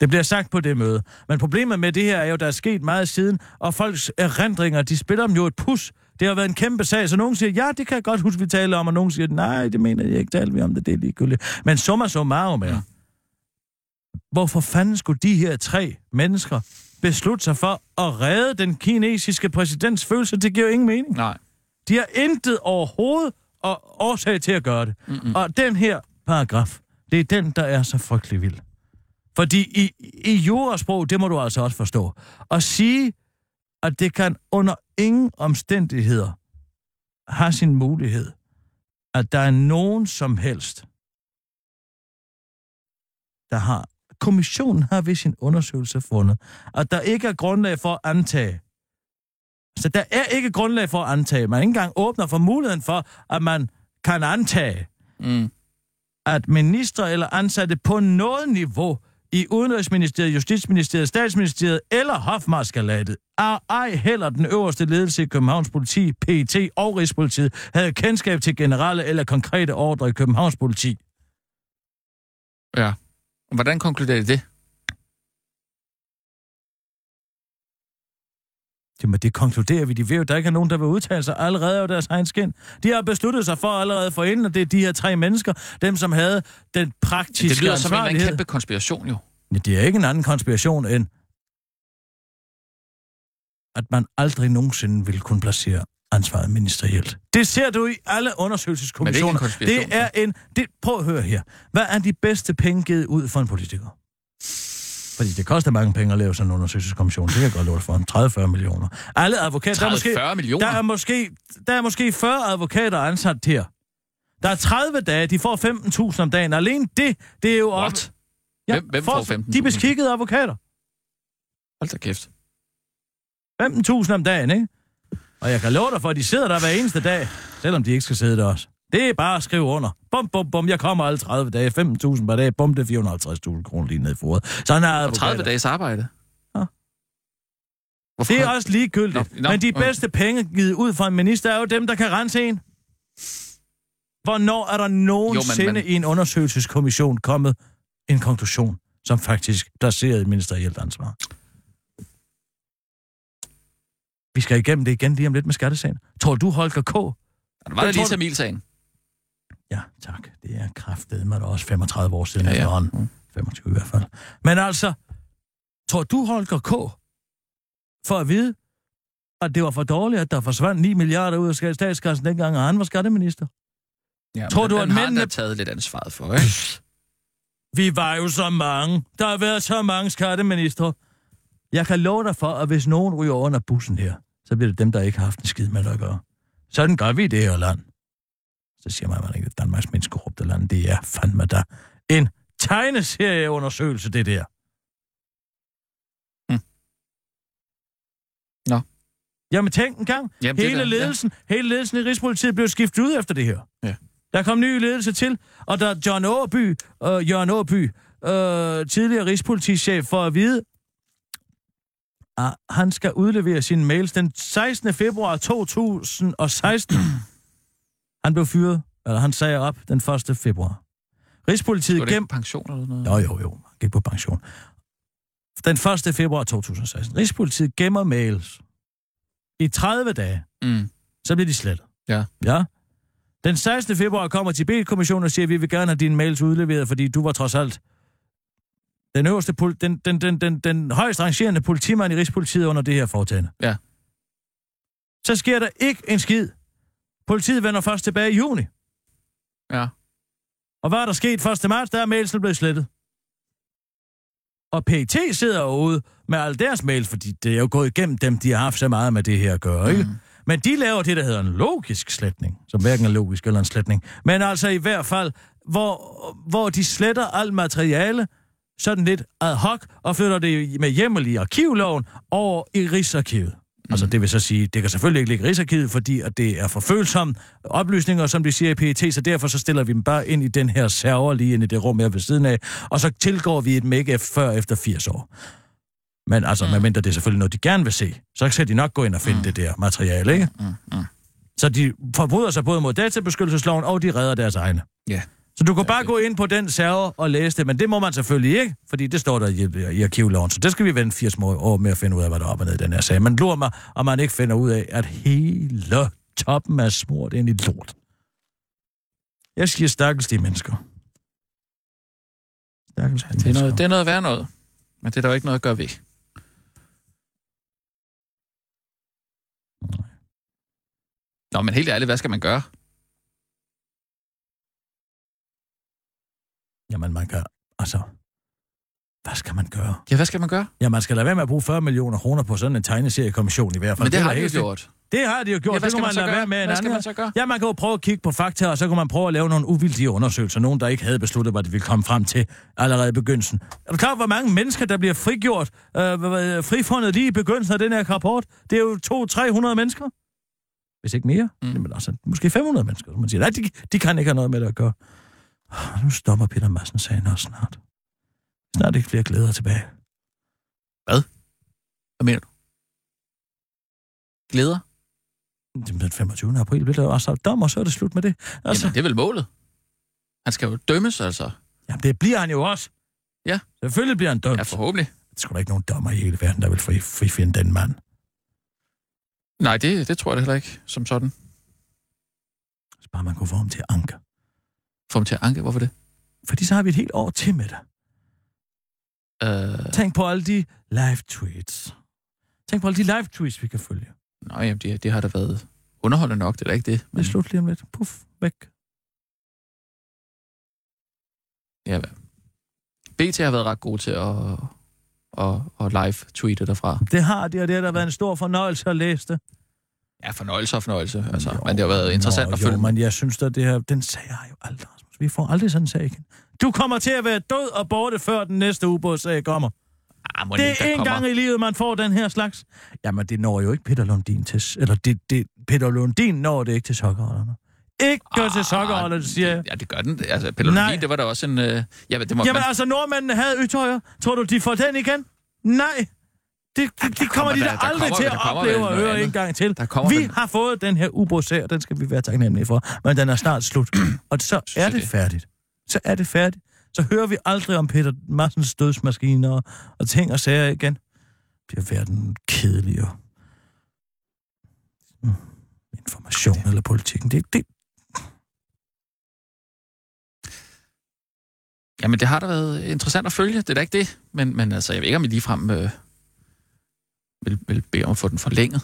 Det bliver sagt på det møde. Men problemet med det her er jo, der er sket meget siden, og folks erindringer, de spiller dem jo et pus. Det har været en kæmpe sag, så nogen siger, ja, det kan jeg godt huske, vi taler om, og nogen siger, nej, det mener jeg ikke, taler vi om det, det er ligegyldigt. Men summa summarum er, Ja. hvorfor fanden skulle de her tre mennesker beslutte sig for at redde den kinesiske præsidents følelse? Det giver jo ingen mening. Nej. De har intet overhovedet og årsag til at gøre det. Mm-mm. Og den her paragraf, det er den, der er så frygtelig vild. Fordi i, i jurasprog, det må du altså også forstå, at sige, at det kan under ingen omstændigheder have sin mulighed, at der er nogen som helst, der har kommissionen har ved sin undersøgelse fundet, at der ikke er grundlag for at antage. Så der er ikke grundlag for at antage. Man ikke engang åbner for muligheden for, at man kan antage, Mm. at ministre eller ansatte på noget niveau i Udenrigsministeriet, Justitsministeriet, Statsministeriet eller Hofmarskalatet, er ej heller den øverste ledelse i Københavns politi, PET og Rigspolitiet, havde kendskab til generelle eller konkrete ordre i Københavns politi. Ja. Hvordan konkluderer de det? Jamen, det konkluderer vi. De ved jo, der ikke er nogen, der vil udtale sig allerede af deres egen skin. De har besluttet sig for allerede for inden, at det er de her tre mennesker, dem som havde den praktiske Det lyder som en kæmpe konspiration, jo. Ja, det er ikke en anden konspiration end, at man aldrig nogensinde vil kunne placere ansvaret ministerielt. Det ser du i alle undersøgelseskommissioner. Men det er det er en... Det, prøv at høre her. Hvad er de bedste penge givet ud for en politiker? Fordi det koster mange penge at lave sådan en undersøgelseskommission. Det kan jeg godt love for. 30-40 millioner. Alle advokater... der er måske, 30-40 millioner? Der er, måske, der er måske 40 advokater ansat her. Der er 30 dage, de får 15.000 om dagen. Alene det, det er jo... op- What? Hvem- hvem får 15.000? De beskikkede advokater. Hold da kæft. 15.000 om dagen, ikke? Og jeg kan love dig for, at de sidder der hver eneste dag, selvom de ikke skal sidde der også. Det er bare at skrive under. Bum, bum, bum, jeg kommer alle 30 dage, 15.000 per dag, bum, det er 450.000 kroner lige ned i foret. Sådan er Og advokater. 30 dages arbejde. Ja. Hvorfor? Det er også ligegyldigt. Nå, nå, Men de bedste penge givet ud fra en minister er jo dem, der kan rense en. Hvornår er der nogensinde Jo, men- men- i en undersøgelseskommission kommet en konklusion, som faktisk placerede et ministerielt ansvar? Vi skal igennem det igen lige om lidt med skattesagen. Tror du, Holger K. Var det lige Tamil-sagen? Ja, tak. Det er kraftet med også 35 år siden Ja, ja, ja. efterhånden. Mm. 25 i hvert fald. Men altså, tror du, Holger K., for at vide, at det var for dårligt, at der forsvandt 9 milliarder ud af statskassen dengang, og han var skatteminister? Ja, Tror du, at har mændene- da taget lidt ansvaret for, ikke? Vi var jo så mange. Der har været så mange skatteministre. Jeg kan love dig for, at hvis nogen ryger under bussen her, så bliver det dem, der ikke har haft en skid med at gøre. Sådan gør vi i det her land. Så siger man, at man ikke Danmarks mindst korrupte land. Det er fandme da en tegneserieundersøgelse, det der. Hm. Nå. Jamen tænk en gang. Jamen, hele, er da- ja. ledelsen, hele ledelsen i Rigspolitiet blev skiftet ud efter det her. Ja. Der kom ny ledelse til, og der er John Åby, øh, Jørgen Åby, øh, tidligere rigspolitichef, for at vide, at han skal udlevere sine mails den 16. februar 2016. han blev fyret, eller han sagde op den 1. februar. Rigspolitiet ikke gem... pension eller noget? Jo, jo, jo. Han gik på pension. Den 1. februar 2016. Rigspolitiet gemmer mails i 30 dage. Mm. Så bliver de slettet. Ja. Ja. Den 16. februar kommer Tibet-kommissionen og siger, at vi vil gerne have dine mails udleveret, fordi du var trods alt den øverste, den, den, den, den, den højst rangerende politimand i Rigspolitiet under det her foretagende. Ja. Så sker der ikke en skid. Politiet vender først tilbage i juni. Ja. Og hvad er der sket 1. marts? Der er mailsen blevet slettet. Og PET sidder ude med alle deres mails, fordi det er jo gået igennem dem, de har haft så meget med det her at gøre, ikke? Mm. Men de laver det, der hedder en logisk sletning, som hverken er logisk eller en sletning. Men altså i hvert fald, hvor, hvor de sletter alt materiale, sådan lidt ad hoc, og flytter det med hjemmel i arkivloven over i Rigsarkivet. Mm. Altså det vil så sige, det kan selvfølgelig ikke ligge i Rigsarkivet, fordi at det er for følsomme oplysninger, som de siger i PET, så derfor så stiller vi dem bare ind i den her server lige ind i det rum her ved siden af, og så tilgår vi et make før efter 80 år. Men altså, mm. medmindre det er selvfølgelig noget, de gerne vil se, så skal de nok gå ind og finde mm. det der materiale, ikke? Mm. Mm. Så de forbryder sig både mod databeskyttelsesloven, og de redder deres egne. Ja. Så du kan bare gå ind på den server og læse det, men det må man selvfølgelig ikke, fordi det står der i, i arkivloven. Så det skal vi vente 80 år med at finde ud af, hvad der er op og ned i den her sag. Men lurer mig, om man ikke finder ud af, at hele toppen er smurt ind i lort. Jeg siger stakkels de mennesker. Stakkels de Det er, mennesker. noget, det er noget værd noget. Men det er der jo ikke noget at gøre ved. Nå, men helt ærligt, hvad skal man gøre? Jamen, man kan... Altså... Hvad skal man gøre? Ja, hvad skal man gøre? Ja, man skal lade være med at bruge 40 millioner kroner på sådan en tegneseriekommission i hvert fald. Men det er har de jo gjort. Det har de jo gjort. Ja, hvad det skal man man så lade gøre? være med en Hvad skal anden. man så gøre? Ja, man kan jo prøve at kigge på fakta, og så kan man prøve at lave nogle uvildige undersøgelser. Nogen, der ikke havde besluttet, hvad de ville komme frem til allerede i begyndelsen. Er du klar, hvor mange mennesker, der bliver frigjort, øh, frifundet lige i begyndelsen af den her rapport? Det er jo 200-300 mennesker. Hvis ikke mere. Mm. Jamen altså, måske 500 mennesker, som man siger. Nej, de, de kan ikke have noget med det at gøre. Nu stopper Peter Madsen sagen også snart. Snart ikke flere glæder tilbage. Hvad mener du? Glæder? Den 25. april bliver der også dom, og så er det slut med det. Altså, Jamen, det er vel målet. Han skal jo dømmes, altså. Jamen, det bliver han jo også. Ja. Selvfølgelig bliver han dømt. Ja, forhåbentlig. Der skulle da ikke nogen dommer i hele verden, der vil fri, frifinde den mand. Nej, det, det tror jeg da heller ikke, som sådan. Så bare man kunne få ham til at anke. Få ham til at anke. Hvorfor det? Fordi så har vi et helt år til med det. Øh, Tænk på alle de live tweets. Tænk på alle de live tweets, vi kan følge. nå, jamen, det, det har da været underholdende nok, det er da ikke det. Det er slut lige om lidt. Puff, væk. Ja, hvad? BT har været ret god til at, at, at live-tweete derfra. Det har de, og det har da været en stor fornøjelse at læse det. Ja, fornøjelse og fornøjelse. Altså, men det har været interessant Nå, at følge. Jo, men jeg synes da, det her, den sag har jo aldrig, Rasmus. Vi får aldrig sådan en sag igen. Du kommer til at være død og borte, før den næste ubådssag kommer. Ah, Det er en gang i livet, man får den her slags. Jamen, det når jo ikke Peter Lundin til... Eller det, det, Peter Lundin når det ikke til sokkerholderne. Ikke ah, til sokkerholderne, siger jeg. Ja, det gør den. Altså, Pelle Nej. Lundin, det var da også en... Øh, ja, men det må Jamen man, altså, nordmændene havde ytøjer. Tror du, de får den igen? Nej. Det, det, de kommer de der- der aldrig kommer- til at opleve og høre en gang til. Vi vel- har fået den her ubådssag, og den skal vi være taknemmelige for. Men den er snart slut. Og så er det det. færdigt. Så er det færdigt. Så hører vi aldrig om Peter Madsens dødsmaskiner og, og ting og sager igen. Bliver verden kedeligere. Mm. Information eller politikken. Det, det, Jamen, det har da været interessant at følge. Det er da ikke det. Men, men altså, jeg ved ikke, om I ligefrem øh, vil, vil bede om at få den forlænget.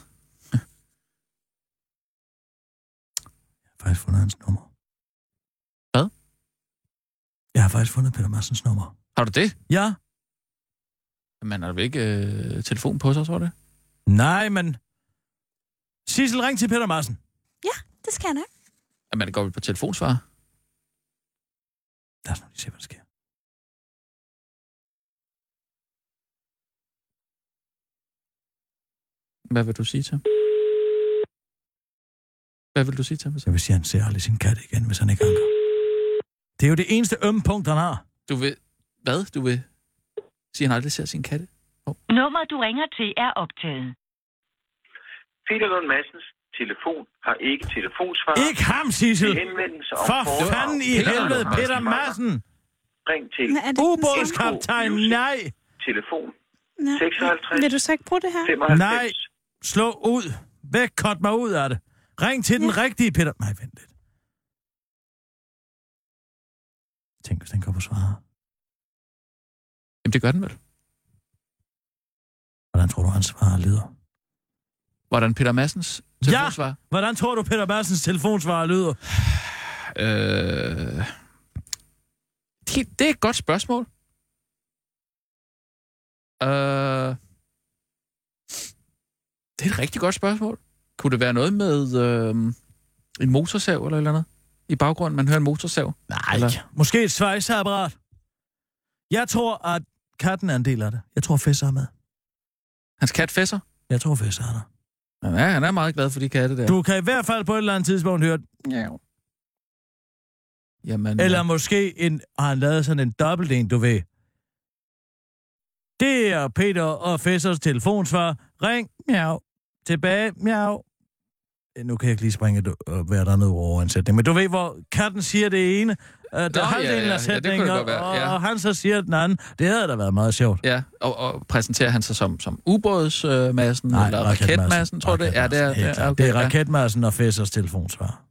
Jeg har faktisk fundet hans nummer. Hvad? Jeg har faktisk fundet Peter Madsens nummer. Har du det? Ja. Man har vel ikke øh, telefon på sig, tror du det? Nej, men... Sissel, ring til Peter Madsen. Det skal jeg nok. Jamen, det går vel på telefonsvar? Lad os nu lige se, hvad der sker. Hvad vil du sige til ham? Hvad vil du sige til ham? Jeg vil sige, at han ser aldrig sin kat igen, hvis han ikke anker. Det er jo det eneste ømme punkt, han har. Du vil... Hvad? Du vil sige, at han aldrig ser sin katte? Nummeret, du ringer til, er optaget. Peter Lund Madsens telefon har ikke telefonsvar. Ikke ham, Sissel! For fanden i helvede. Peter Madsen! Ring til er? Ubådskaptajn, nej! telefon Nej. 56 Vil du så ikke bruge det her? 95. Nej. Slå ud. Væk, cut mig ud af det. Ring til den Ja. rigtige Peter... Nej, vent lidt. Tænk, hvis den går på svare. Jamen, det gør den vel. Hvordan tror du, han svarer lyder? Hvordan Peter Massens Ja! telefonsvar? Hvordan tror du, Peter Madsens telefonsvarer lyder? Øh... Det, det er et godt spørgsmål. Øh... Det er et rigtig godt spørgsmål. Kunne det være noget med øh, en motorsav eller et eller andet? I baggrunden, man hører en motorsav? Nej, Eller- måske et svejseapparat. Jeg tror, at katten er en del af det. Jeg tror, Fesser er med. Hans kat Fesser? Jeg tror, Fesser er der. Han er, han er meget glad for de katte der. Du kan i hvert fald på et eller andet tidspunkt høre, Ja. Jamen, eller måske en, har han lavet sådan en dobbelt en, du ved. Det er Peter og Fessers telefonsvar. Ring, miau. Tilbage, miau. Nu kan jeg ikke lige springe og være der noget overansætning. Men du ved, hvor katten siger det ene, uh, der Nå, er halvdelen ja, ja. Ja, af det kunne det sætningen, være, og, ja. og han så siger den anden. Det havde da været meget sjovt. Ja, og, og præsenterer han sig som, som ubådsmassen, øh, eller raketmassen, tror du det? Ja, det er, ja, okay, det er ja. raketmassen og Fessers telefonsvar.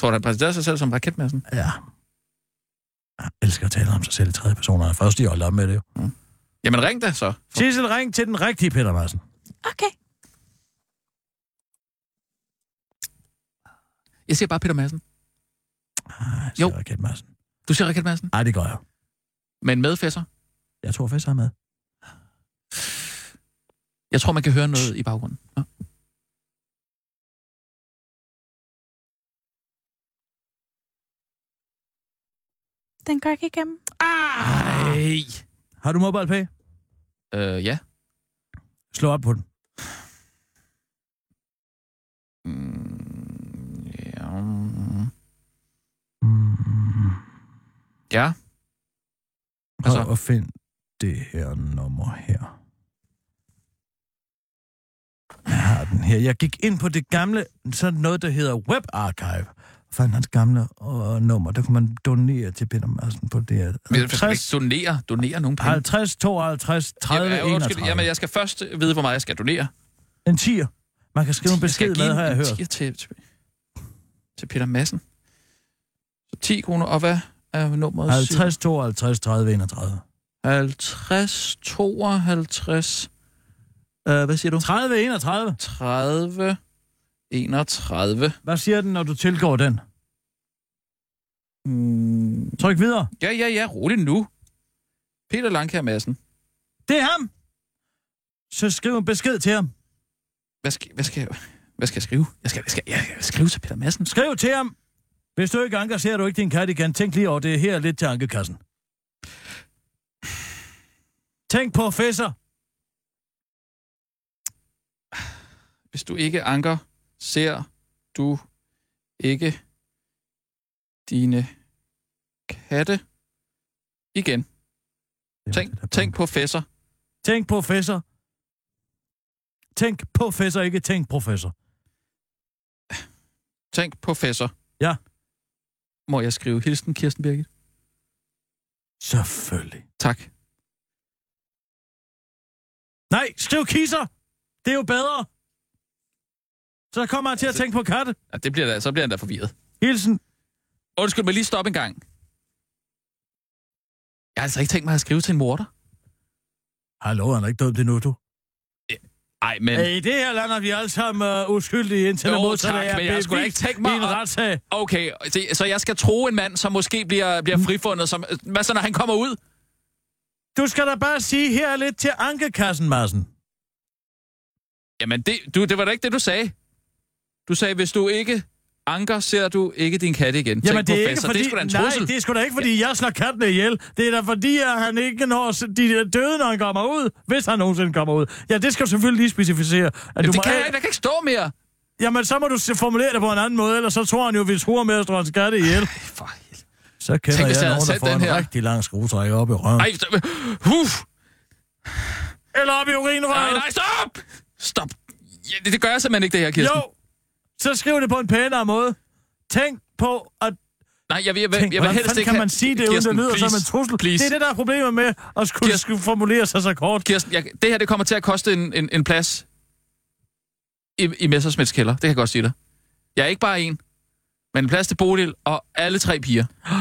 Tror du, han præsenterer sig selv som raketmassen? Ja. Jeg elsker at tale om sig selv i tredje personer. Først de holdt op med det jo. Jamen ring da så. Sissel, ring til den rigtige Peter Madsen. Okay. Jeg siger bare Peter Madsen. Ah, Jo. jo. Raketmassen. Du siger raketmassen, Nej, det gør jeg. men med Fesser. Jeg tror han er med. Jeg tror, man kan høre noget i baggrunden. Ja. Den går ikke igennem. Ej. Har du MobilePay? Øh, ja. Slå op på den. Mm, ja. mm. Ja. Prøv at finde det her nummer her. Jeg har den her. Jeg gik ind på det gamle, sådan noget, der hedder Web Archive. Fandt hans gamle uh, nummer. Der kunne man donere til Peter Madsen på det her. Men jeg skal ikke donere, donere nogle penge. 50, 52, 30, ja, undskyld, 31. Jamen, jeg skal først vide, hvor meget jeg skal donere. En tier. Man kan skrive en Jeg skal besked med, har jeg en hørt. tier Til, til, til Peter Madsen. Så 10 kroner, og hvad er nummeret? 50, 52, 30, 31. 50, 52... Uh, hvad siger du? 30, 31. 30, 31. Hvad siger den, når du tilgår den? Mm, Tryk videre. ja, ja, ja, roligt nu. Peter Langkær Madsen. Det er ham. Så skriv en besked til ham. Hvad skal, hvad skal, jeg, hvad skal jeg skrive? Jeg skal, jeg skal, jeg skal skrive til Peter Madsen. Skriv til ham. Hvis du ikke anker, ser du ikke din kat igen. Tænk lige over det her lidt til ankekassen. Tænk på fæsser. Hvis du ikke anker, ser du ikke dine katte igen. Tænk, tænk på fæsser. Tænk på fæsser. Tænk på fæsser, ikke tænk professor. Tænk på fæsser. Ja. Må jeg skrive hilsen, Kirsten Birgit? Selvfølgelig. Tak. Nej, skriv kisser. Det er jo bedre. Så kommer jeg til at tænke på katte. Ja, det bliver da, så bliver han da forvirret. Hilsen. Undskyld mig lige stoppe en gang. Jeg har altså ikke tænkt mig at skrive til en morter. Hallo, han er ikke dømt endnu, du. Nej, men... I det her land er vi alle sammen uh, uskyldige indtil Jo, det tak, men jeg skulle ikke tænke mig i en at- retssag. Okay, så, jeg skal tro en mand, som måske bliver, bliver frifundet. Som, hvad så, når han kommer ud? Du skal da bare sige her er lidt til ankekassen, Madsen. Jamen, det, du, det var da ikke det, du sagde. Du sagde, hvis du ikke anker, ser du ikke din kat igen. Tænk Jamen, det er ikke fordi... Det er sgu da en nej, det er sgu da ikke, fordi jeg slår katten ihjel. Det er da fordi, at han ikke når de døde, når han kommer ud. Hvis han nogensinde kommer ud. Ja, det skal du selvfølgelig lige specificere. At Jamen, du det må kan jeg ikke-. Der kan ikke stå mere. Jamen, så må du formulere det på en anden måde, ellers så tror han jo, at vi tror med at slå hans katte ihjel. For helvede. Så kender Tænk, jeg jeg nogen, der får den en her. rigtig lang skruetræk op i røven. Ej, stop. Huf. Eller op i Nej, urinrøret. nej, stop! Stop. Ja, det, det gør jeg simpelthen ikke, det her, Kirsten. Jo, så skriv det på en pænere måde. Tænk på at Nej, jeg vil, jeg Tænk, jeg vil helst ikke kan man sige det, uden Kirsten, det lyder please, som en trussel? Please. Det er det, der er problemet med at skulle, Kirsten. skulle formulere sig så kort. Kirsten, jeg, det her det kommer til at koste en, en, en plads i, i Messersmiths kælder. Det kan jeg godt sige dig. Jeg er ikke bare en, men en plads til Bodil og alle tre piger.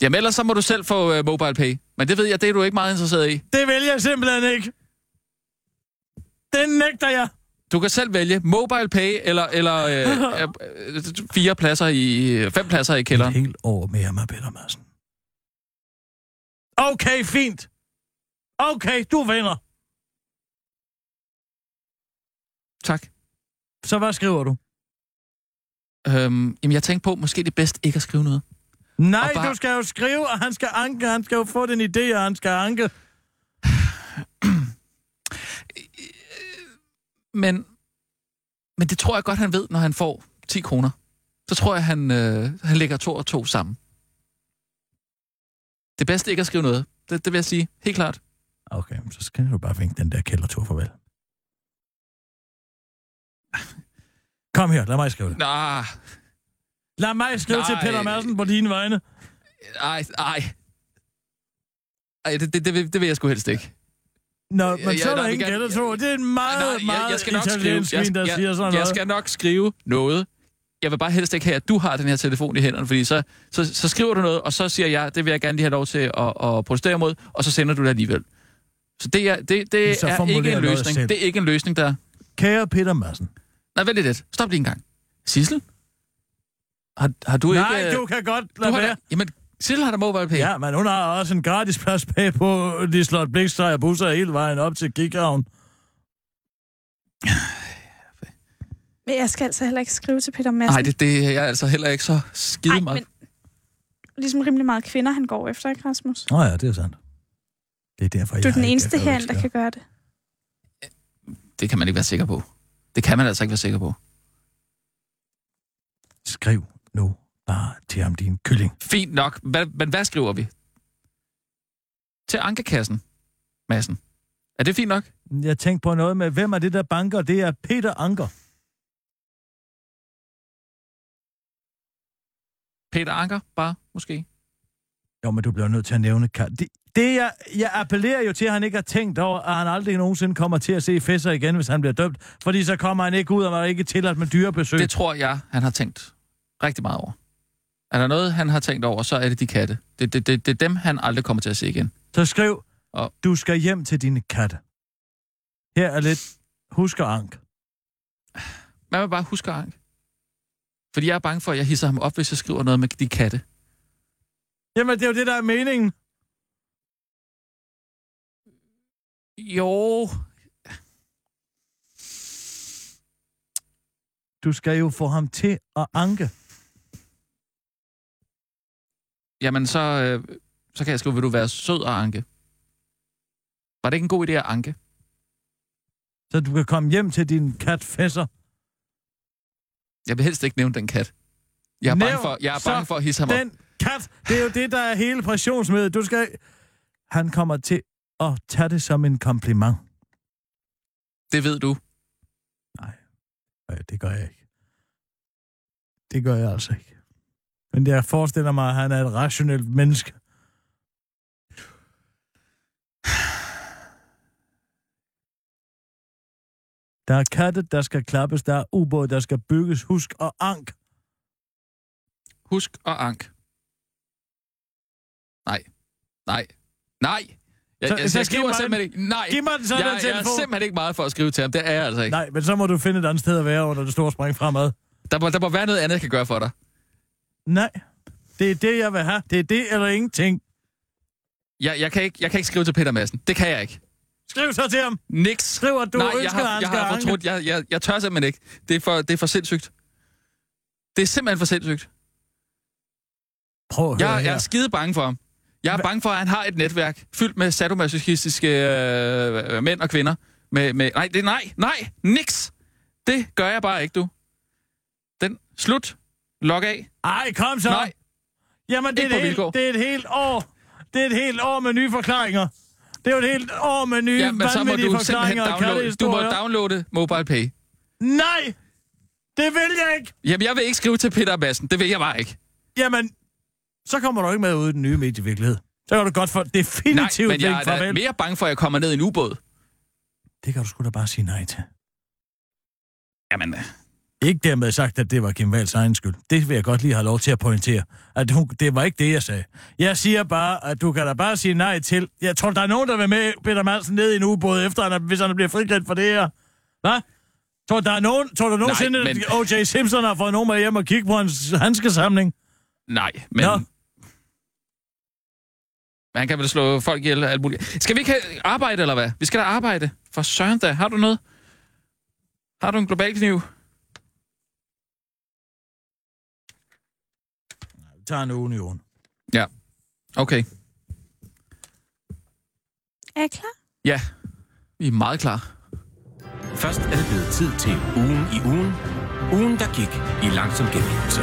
Jamen ellers så må du selv få uh, mobile pay. Men det ved jeg, det er du ikke meget interesseret i. Det vælger jeg simpelthen ikke. Den nægter jeg. Du kan selv vælge mobile pay eller, eller øh, øh, øh, fire pladser i, fem pladser i kælderen. Et helt år mere med Peter Madsen. Okay, fint. Okay, du vinder. Tak. Så hvad skriver du? Øhm, jamen jeg tænkte på, måske det er bedst ikke at skrive noget. Nej, Og bare- du skal jo skrive, og han skal anke. Han skal jo få den idé, og han skal anke. Men, men det tror jeg godt, han ved, når han får 10 kroner. Så tror jeg, han, øh, han lægger to og to sammen. Det er bedst ikke at skrive noget. Det, det vil jeg sige. Helt klart. Okay, så skal du bare vinke den der kældertur farvel. Kom her, lad mig skrive det. Nej, Lad mig skrive til Nej. Peter Madsen på dine vegne. nej, nej. Ej, det, det, det, vil, det vil jeg sgu helst ikke. Nå, men Ja, så er der nej, ingen kældertur. Det er en meget, Nej, jeg, meget jeg skal nok skrive. Jeg, der jeg, siger sådan jeg noget. skal nok skrive noget. Jeg vil bare helst ikke have, at du har den her telefon i hænderne, fordi så, så, så skriver du noget, og så siger jeg, det vil jeg gerne lige have lov til at, at protestere mod, og så sender du det alligevel. Så det er, det, det Så er ikke en løsning. Det er ikke en løsning, der... Kære Peter Madsen. Nej, vent lidt. Stop lige en gang. Sissel? Har, har du Nej, ikke... du kan godt du lade har, være. da- Jamen, Sissel har der mobile pay. Ja, men hun har også en gratis plads bag på de slot blikstreger busser hele vejen op til Kikhavn. Men jeg skal altså heller ikke skrive til Peter Madsen. Nej, det, det er jeg altså heller ikke så skide Ej, meget. men ligesom rimelig meget kvinder, han går efter, ikke Rasmus? Nå ja, det er sandt. Det er derfor, Du er jeg den ikke eneste er her, der kan gøre det. Det kan man ikke være sikker på. Det kan man altså ikke være sikker på. Skriv nu bare til ham, din kylling. Fint nok. Hvad, men hvad skriver vi? Til ankekassen, massen. Er det fint nok? Jeg tænkte på noget med, hvem er det, der banker? Det er Peter Anker. Peter Anker, bare måske. Jo, men du bliver nødt til at nævne... Det, det jeg, jeg appellerer jo til, at han ikke har tænkt over, at han aldrig nogensinde kommer til at se Fesser igen, hvis han bliver dømt. Fordi så kommer han ikke ud, og er ikke tilladt med dyrebesøg. Det tror jeg, han har tænkt rigtig meget over. Er der noget, han har tænkt over, så er det de katte. Det, det, det, det er dem, han aldrig kommer til at se igen. Så skriv, Og- du skal hjem til dine katte. Her er lidt husk og ank. Hvad med bare huske Ank? Fordi jeg er bange for, at jeg hisser ham op, hvis jeg skriver noget med de katte. Jamen, det er jo det, der er meningen. Jo, Du skal jo få ham til at anke. Jamen så, øh, så kan jeg skrive, vil du være sød og anke? Var det ikke en god idé at anke? Så du kan komme hjem til din kat Fesser. Jeg vil helst ikke nævne den kat. Jeg er bange Nævn for, jeg er bange for at hisse ham op. Den kat, det er jo det, der er hele pressionsmødet. Du skal... Han kommer til at tage det som en kompliment. Det ved du. Nej, det gør jeg ikke. Det gør jeg altså ikke. Men jeg forestiller mig, at han er et rationelt menneske. Der er katte, der skal klappes. Der er ubåd, der skal bygges. Husk og ank. Husk og ank. Nej. Nej. Nej. Jeg, Så- jeg, jeg, så jeg giv skriver simpelthen den. ikke... Nej. Giv mig den så, jeg, jeg er simpelthen ikke meget for at skrive til ham. Det er jeg altså ikke. Nej, men så må du finde et andet sted at være under det store spring fremad. Der må, der må være noget andet, jeg kan gøre for dig. Nej, det er det, jeg vil have. Det er det eller ingenting. Jeg, jeg, kan ikke, jeg kan ikke skrive til Peter Madsen. Det kan jeg ikke. Skriv så til ham. Niks. Skriv, at du Nej, ønsker, jeg har, han jeg har fortrudt. Jeg, jeg, jeg tør simpelthen ikke. Det er, for, det er for sindssygt. Det er simpelthen for sindssygt. Prøv at høre Jeg, jeg er her. skide bange for ham. Jeg er bange for, at han har et netværk fyldt med sadomasochistiske øh, mænd og kvinder. Med, med, nej, det, nej, nej, niks. Det gør jeg bare ikke, du. Den, slut. Log af. Ej, kom så. Nej. Jamen, det er, et helt, det er et helt år. Det er et helt år med nye forklaringer. Det er jo et helt år med nye Ja, men så må du forklaringer downloade, du må downloade Mobile Pay. Nej, det vil jeg ikke. Jamen, jeg vil ikke skrive til Peter Madsen. Det vil jeg bare ikke. Jamen, så kommer du ikke med ud i den nye medievirkelighed. Så kan du godt Nej, definitivt men jeg er farvel. mere bange for, at jeg kommer ned i en ubåd. Det kan du sgu da bare sige nej til. Jamen, Ikke dermed sagt, at det var Kim Wahls egen skyld. Det vil jeg godt lige have lov til at pointere. At hun, det var ikke det, jeg sagde. Jeg siger bare, at du kan da bare sige nej til... Jeg tror, der er nogen, der vil med Peter Madsen ned i en ubåd, efter han, er- hvis han bliver frikendt for det her. Hvad? Tror der er nogen, tror du nogensinde, men- at O.J. Simpson har fået nogen med hjem og kigge på hans handskesamling? nej, men... Nå. Han kan vel slå folk ihjel og alt muligt. Skal vi ikke have arbejde, eller hvad? Vi skal da arbejde. For søren da. Har du noget? Har du en global kniv? Tager en union. Ja. Okay. Er jeg klar? Ja. Vi er meget klar. Først er det blevet tid til ugen i ugen. Ugen, der gik i langsom gengivelse.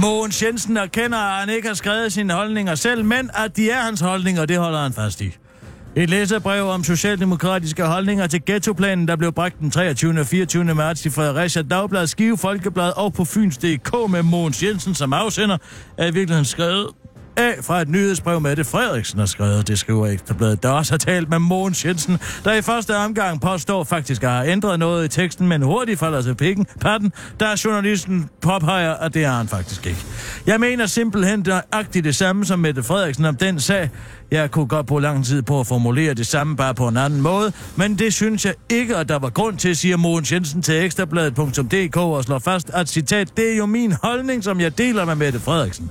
Mogens Jensen erkender, at han ikke har skrevet sine holdninger selv, men at de er hans holdninger, det holder han fast i. Et læserbrev om socialdemokratiske holdninger til ghettoplanen, der blev bragt den 23. og 24. marts i Fredericia Dagblad, Skive Folkeblad og på Fyns.dk med Mogens Jensen som afsender, er i virkeligheden skrevet af fra et nyhedsbrev, Mette Frederiksen har skrevet. Det skriver Ekstrabladet, der også har talt med Mogens Jensen, der i første omgang påstår faktisk at have ændret noget i teksten, men hurtigt falder til pikken, patten, der journalisten påpeger, at det har han faktisk ikke. Jeg mener simpelthen nøjagtigt det samme som Mette Frederiksen om den sag. Jeg kunne godt bruge lang tid på at formulere det samme bare på en anden måde, men det synes jeg ikke, at der var grund til, siger Mogens Jensen til ekstrabladet.dk og slår fast, at citat, det er jo min holdning, som jeg deler med Mette Frederiksen.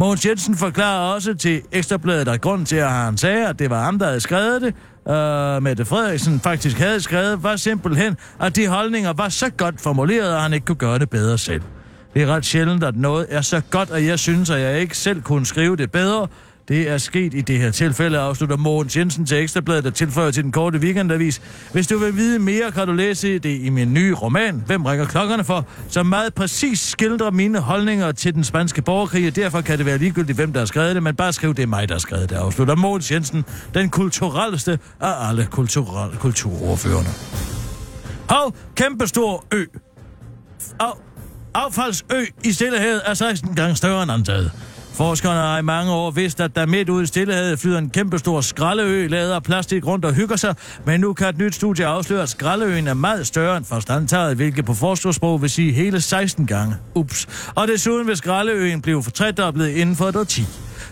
Mogens Jensen forklarer også til Ekstrabladet, at grund til, at han sagde, at det var ham, der havde skrevet det, øh, Mette Frederiksen faktisk havde skrevet, var simpelthen, at de holdninger var så godt formuleret, at han ikke kunne gøre det bedre selv. Det er ret sjældent, at noget er så godt, at jeg synes, at jeg ikke selv kunne skrive det bedre, det er sket i det her tilfælde, afslutter Mogens Jensen til Ekstrabladet, der tilføjer til den korte weekendavis. Hvis du vil vide mere, kan du læse det i min nye roman, Hvem ringer klokkerne for, som meget præcis skildrer mine holdninger til den spanske borgerkrig, og derfor kan det være ligegyldigt, hvem der har skrevet det, men bare skriv, det er mig, der har skrevet det, afslutter Mogens Jensen, den kulturelleste af alle kulturelle kulturordførende. Hov, kæmpestor ø. Af, affaldsø i Stillehavet er 16 gange større end antaget. Forskerne har i mange år vidst, at der midt ude i Stillehavet flyder en kæmpestor skraldeø, lavet af plastik rundt og hygger sig, men nu kan et nyt studie afsløre, at skraldeøen er meget større end først antaget, hvilket på forskersprog vil sige hele 16 gange. Ups. Og desuden vil skraldeøen blive fortrædoblet inden for et årti.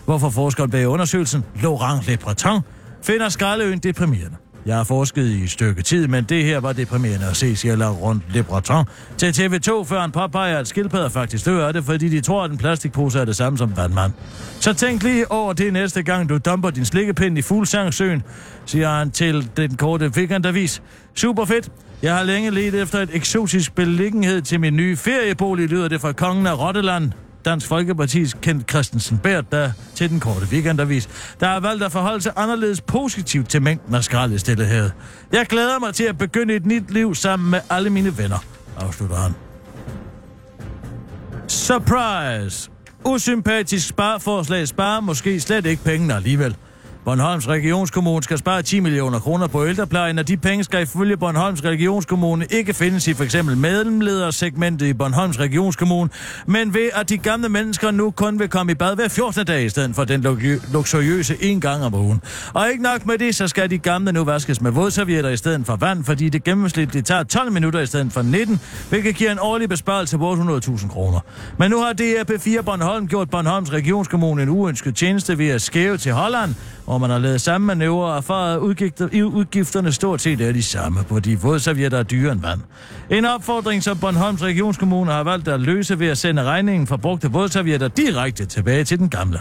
Hvorfor forskeren bag undersøgelsen, Laurent Le Breton, finder skraldeøen deprimerende. Jeg har forsket i et stykke tid, men det her var deprimerende at se, siger Laurent Le Breton til TV2, før han påpeger, at skildpadder faktisk dør af det, fordi de tror, at en plastikpose er det samme som vandmand. Så tænk lige over det næste gang, du dumper din slikkepind i Fuglsangsøen, siger han til den korte weekendavis. Super fedt. Jeg har længe let efter et eksotisk beliggenhed til min nye feriebolig, lyder det fra kongen af Rotteland. Dansk Folkeparti's Kent Christensen Bært, der til den korte weekendavis, der har valgt at forholde sig anderledes positivt til mængden af skrald i stillehed. Jeg glæder mig til at begynde et nyt liv sammen med alle mine venner, afslutter han. Surprise! Usympatisk spareforslag sparer måske slet ikke pengene alligevel. Bornholms Regionskommune skal spare 10 millioner kroner på ældreplejen, og de penge skal ifølge Bornholms Regionskommune ikke findes i f.eks. medlemledersegmentet i Bornholms Regionskommune, men ved at de gamle mennesker nu kun vil komme i bad hver 14. dag i stedet for den luksuriøse en gang om ugen. Og ikke nok med det, så skal de gamle nu vaskes med vådservietter i stedet for vand, fordi det gennemsnitligt tager 12 minutter i stedet for 19, hvilket giver en årlig besparelse på 800.000 kroner. Men nu har DRP4 Bornholm gjort Bornholms Regionskommune en uønsket tjeneste ved at skæve til Holland, og hvor man har lavet samme manøvre og erfaret, udgifter, udgifterne stort set er de samme, fordi vådservietter er dyre end vand. En opfordring, som Bornholms Regionskommune har valgt at løse ved at sende regningen for brugte vådservietter direkte tilbage til den gamle.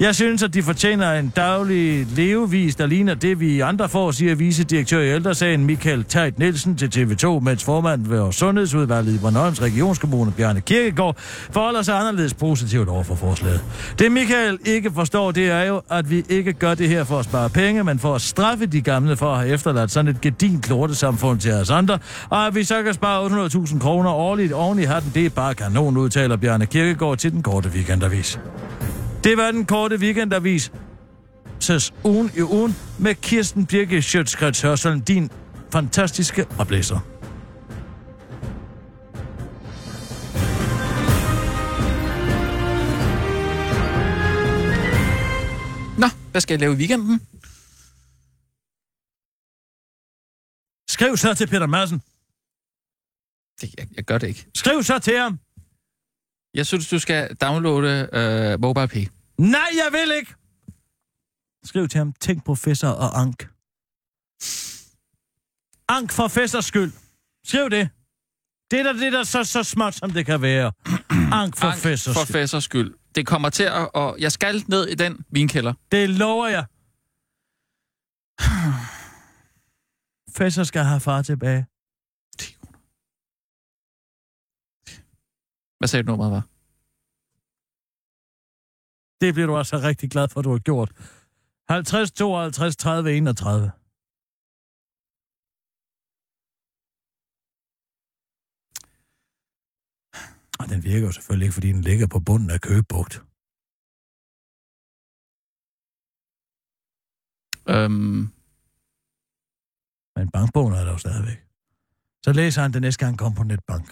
Jeg synes, at de fortjener en daglig levevis, der ligner det, vi andre får, siger vicedirektør i ældresagen Michael Tejt Nielsen til TV2, mens formanden ved Sundhedsudvalget i Bornholms Regionskommune, Bjarne Kirkegaard, forholder sig anderledes positivt over for forslaget. Det Michael ikke forstår, det er jo, at vi ikke gør det her for at spare penge, men for at straffe de gamle for at have efterladt sådan et gedint lortesamfund til os andre, og at vi så kan spare 800.000 kroner årligt oven i hatten, det er bare kanon, udtaler Bjarne Kirkegaard til den korte weekendavis. Det var den korte weekendavis. Ses ugen i ugen med Kirsten Birke Sjøtskrets Hørsel, din fantastiske oplæser. Nå, hvad skal jeg lave i weekenden? Skriv så til Peter Madsen. Det, jeg, jeg gør det ikke. Skriv så til ham. Jeg synes, du skal downloade øh, MobilePay. Nej, jeg vil ikke. Skriv til ham. Tænk professor og Ank. Ank for festers skyld. Skriv det. Det er da det er da så, så småt, som det kan være. Ank for Ank festers for skyld. fæsers skyld. Det kommer til at... Og jeg skal ned i den vinkælder. Det lover jeg. Fæsser skal have far tilbage. Hvad sagde du nummeret var? Det bliver du altså rigtig glad for, at du har gjort. 50, 52, 30, 31. Og den virker jo selvfølgelig ikke, fordi den ligger på bunden af Køgebugt. Øhm, Men bankbogen er der jo stadigvæk. Så læser han det næste gang, han kommer på netbank.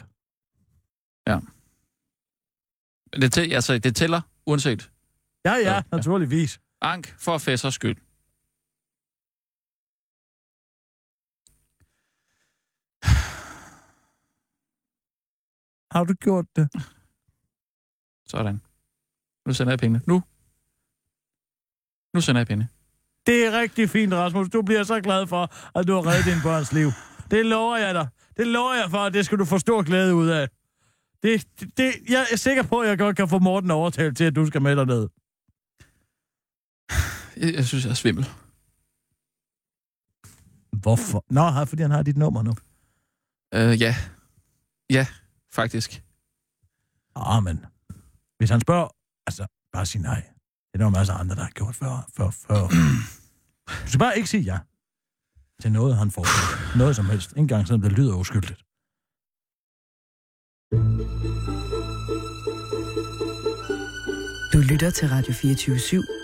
det, tæ- altså, det tæller uanset. Ja, ja, naturligvis. Ank for fæssers skyld. Har du gjort det? Sådan. Nu sender jeg pengene. Nu. Nu sender jeg pengene. Det er rigtig fint, Rasmus. Du bliver så glad for, at du har reddet din børns liv. Det lover jeg dig. Det lover jeg for, at det skal du få stor glæde ud af. Det, det, det, jeg er sikker på, at jeg godt kan få Morten overtalt til, at du skal med derned. Jeg, jeg synes, jeg er svimmel. Hvorfor? Nå, har- fordi han har dit nummer nu. Uh, ja. Ja, faktisk. Ah, men hvis han spørger, altså, bare sig nej. Det er der jo masser af andre, der har gjort før. før, før. Du skal bare ikke sige ja til noget, han får. Noget som helst. Ikke engang selvom det lyder uskyldigt. Du lytter til Radio 24 /7.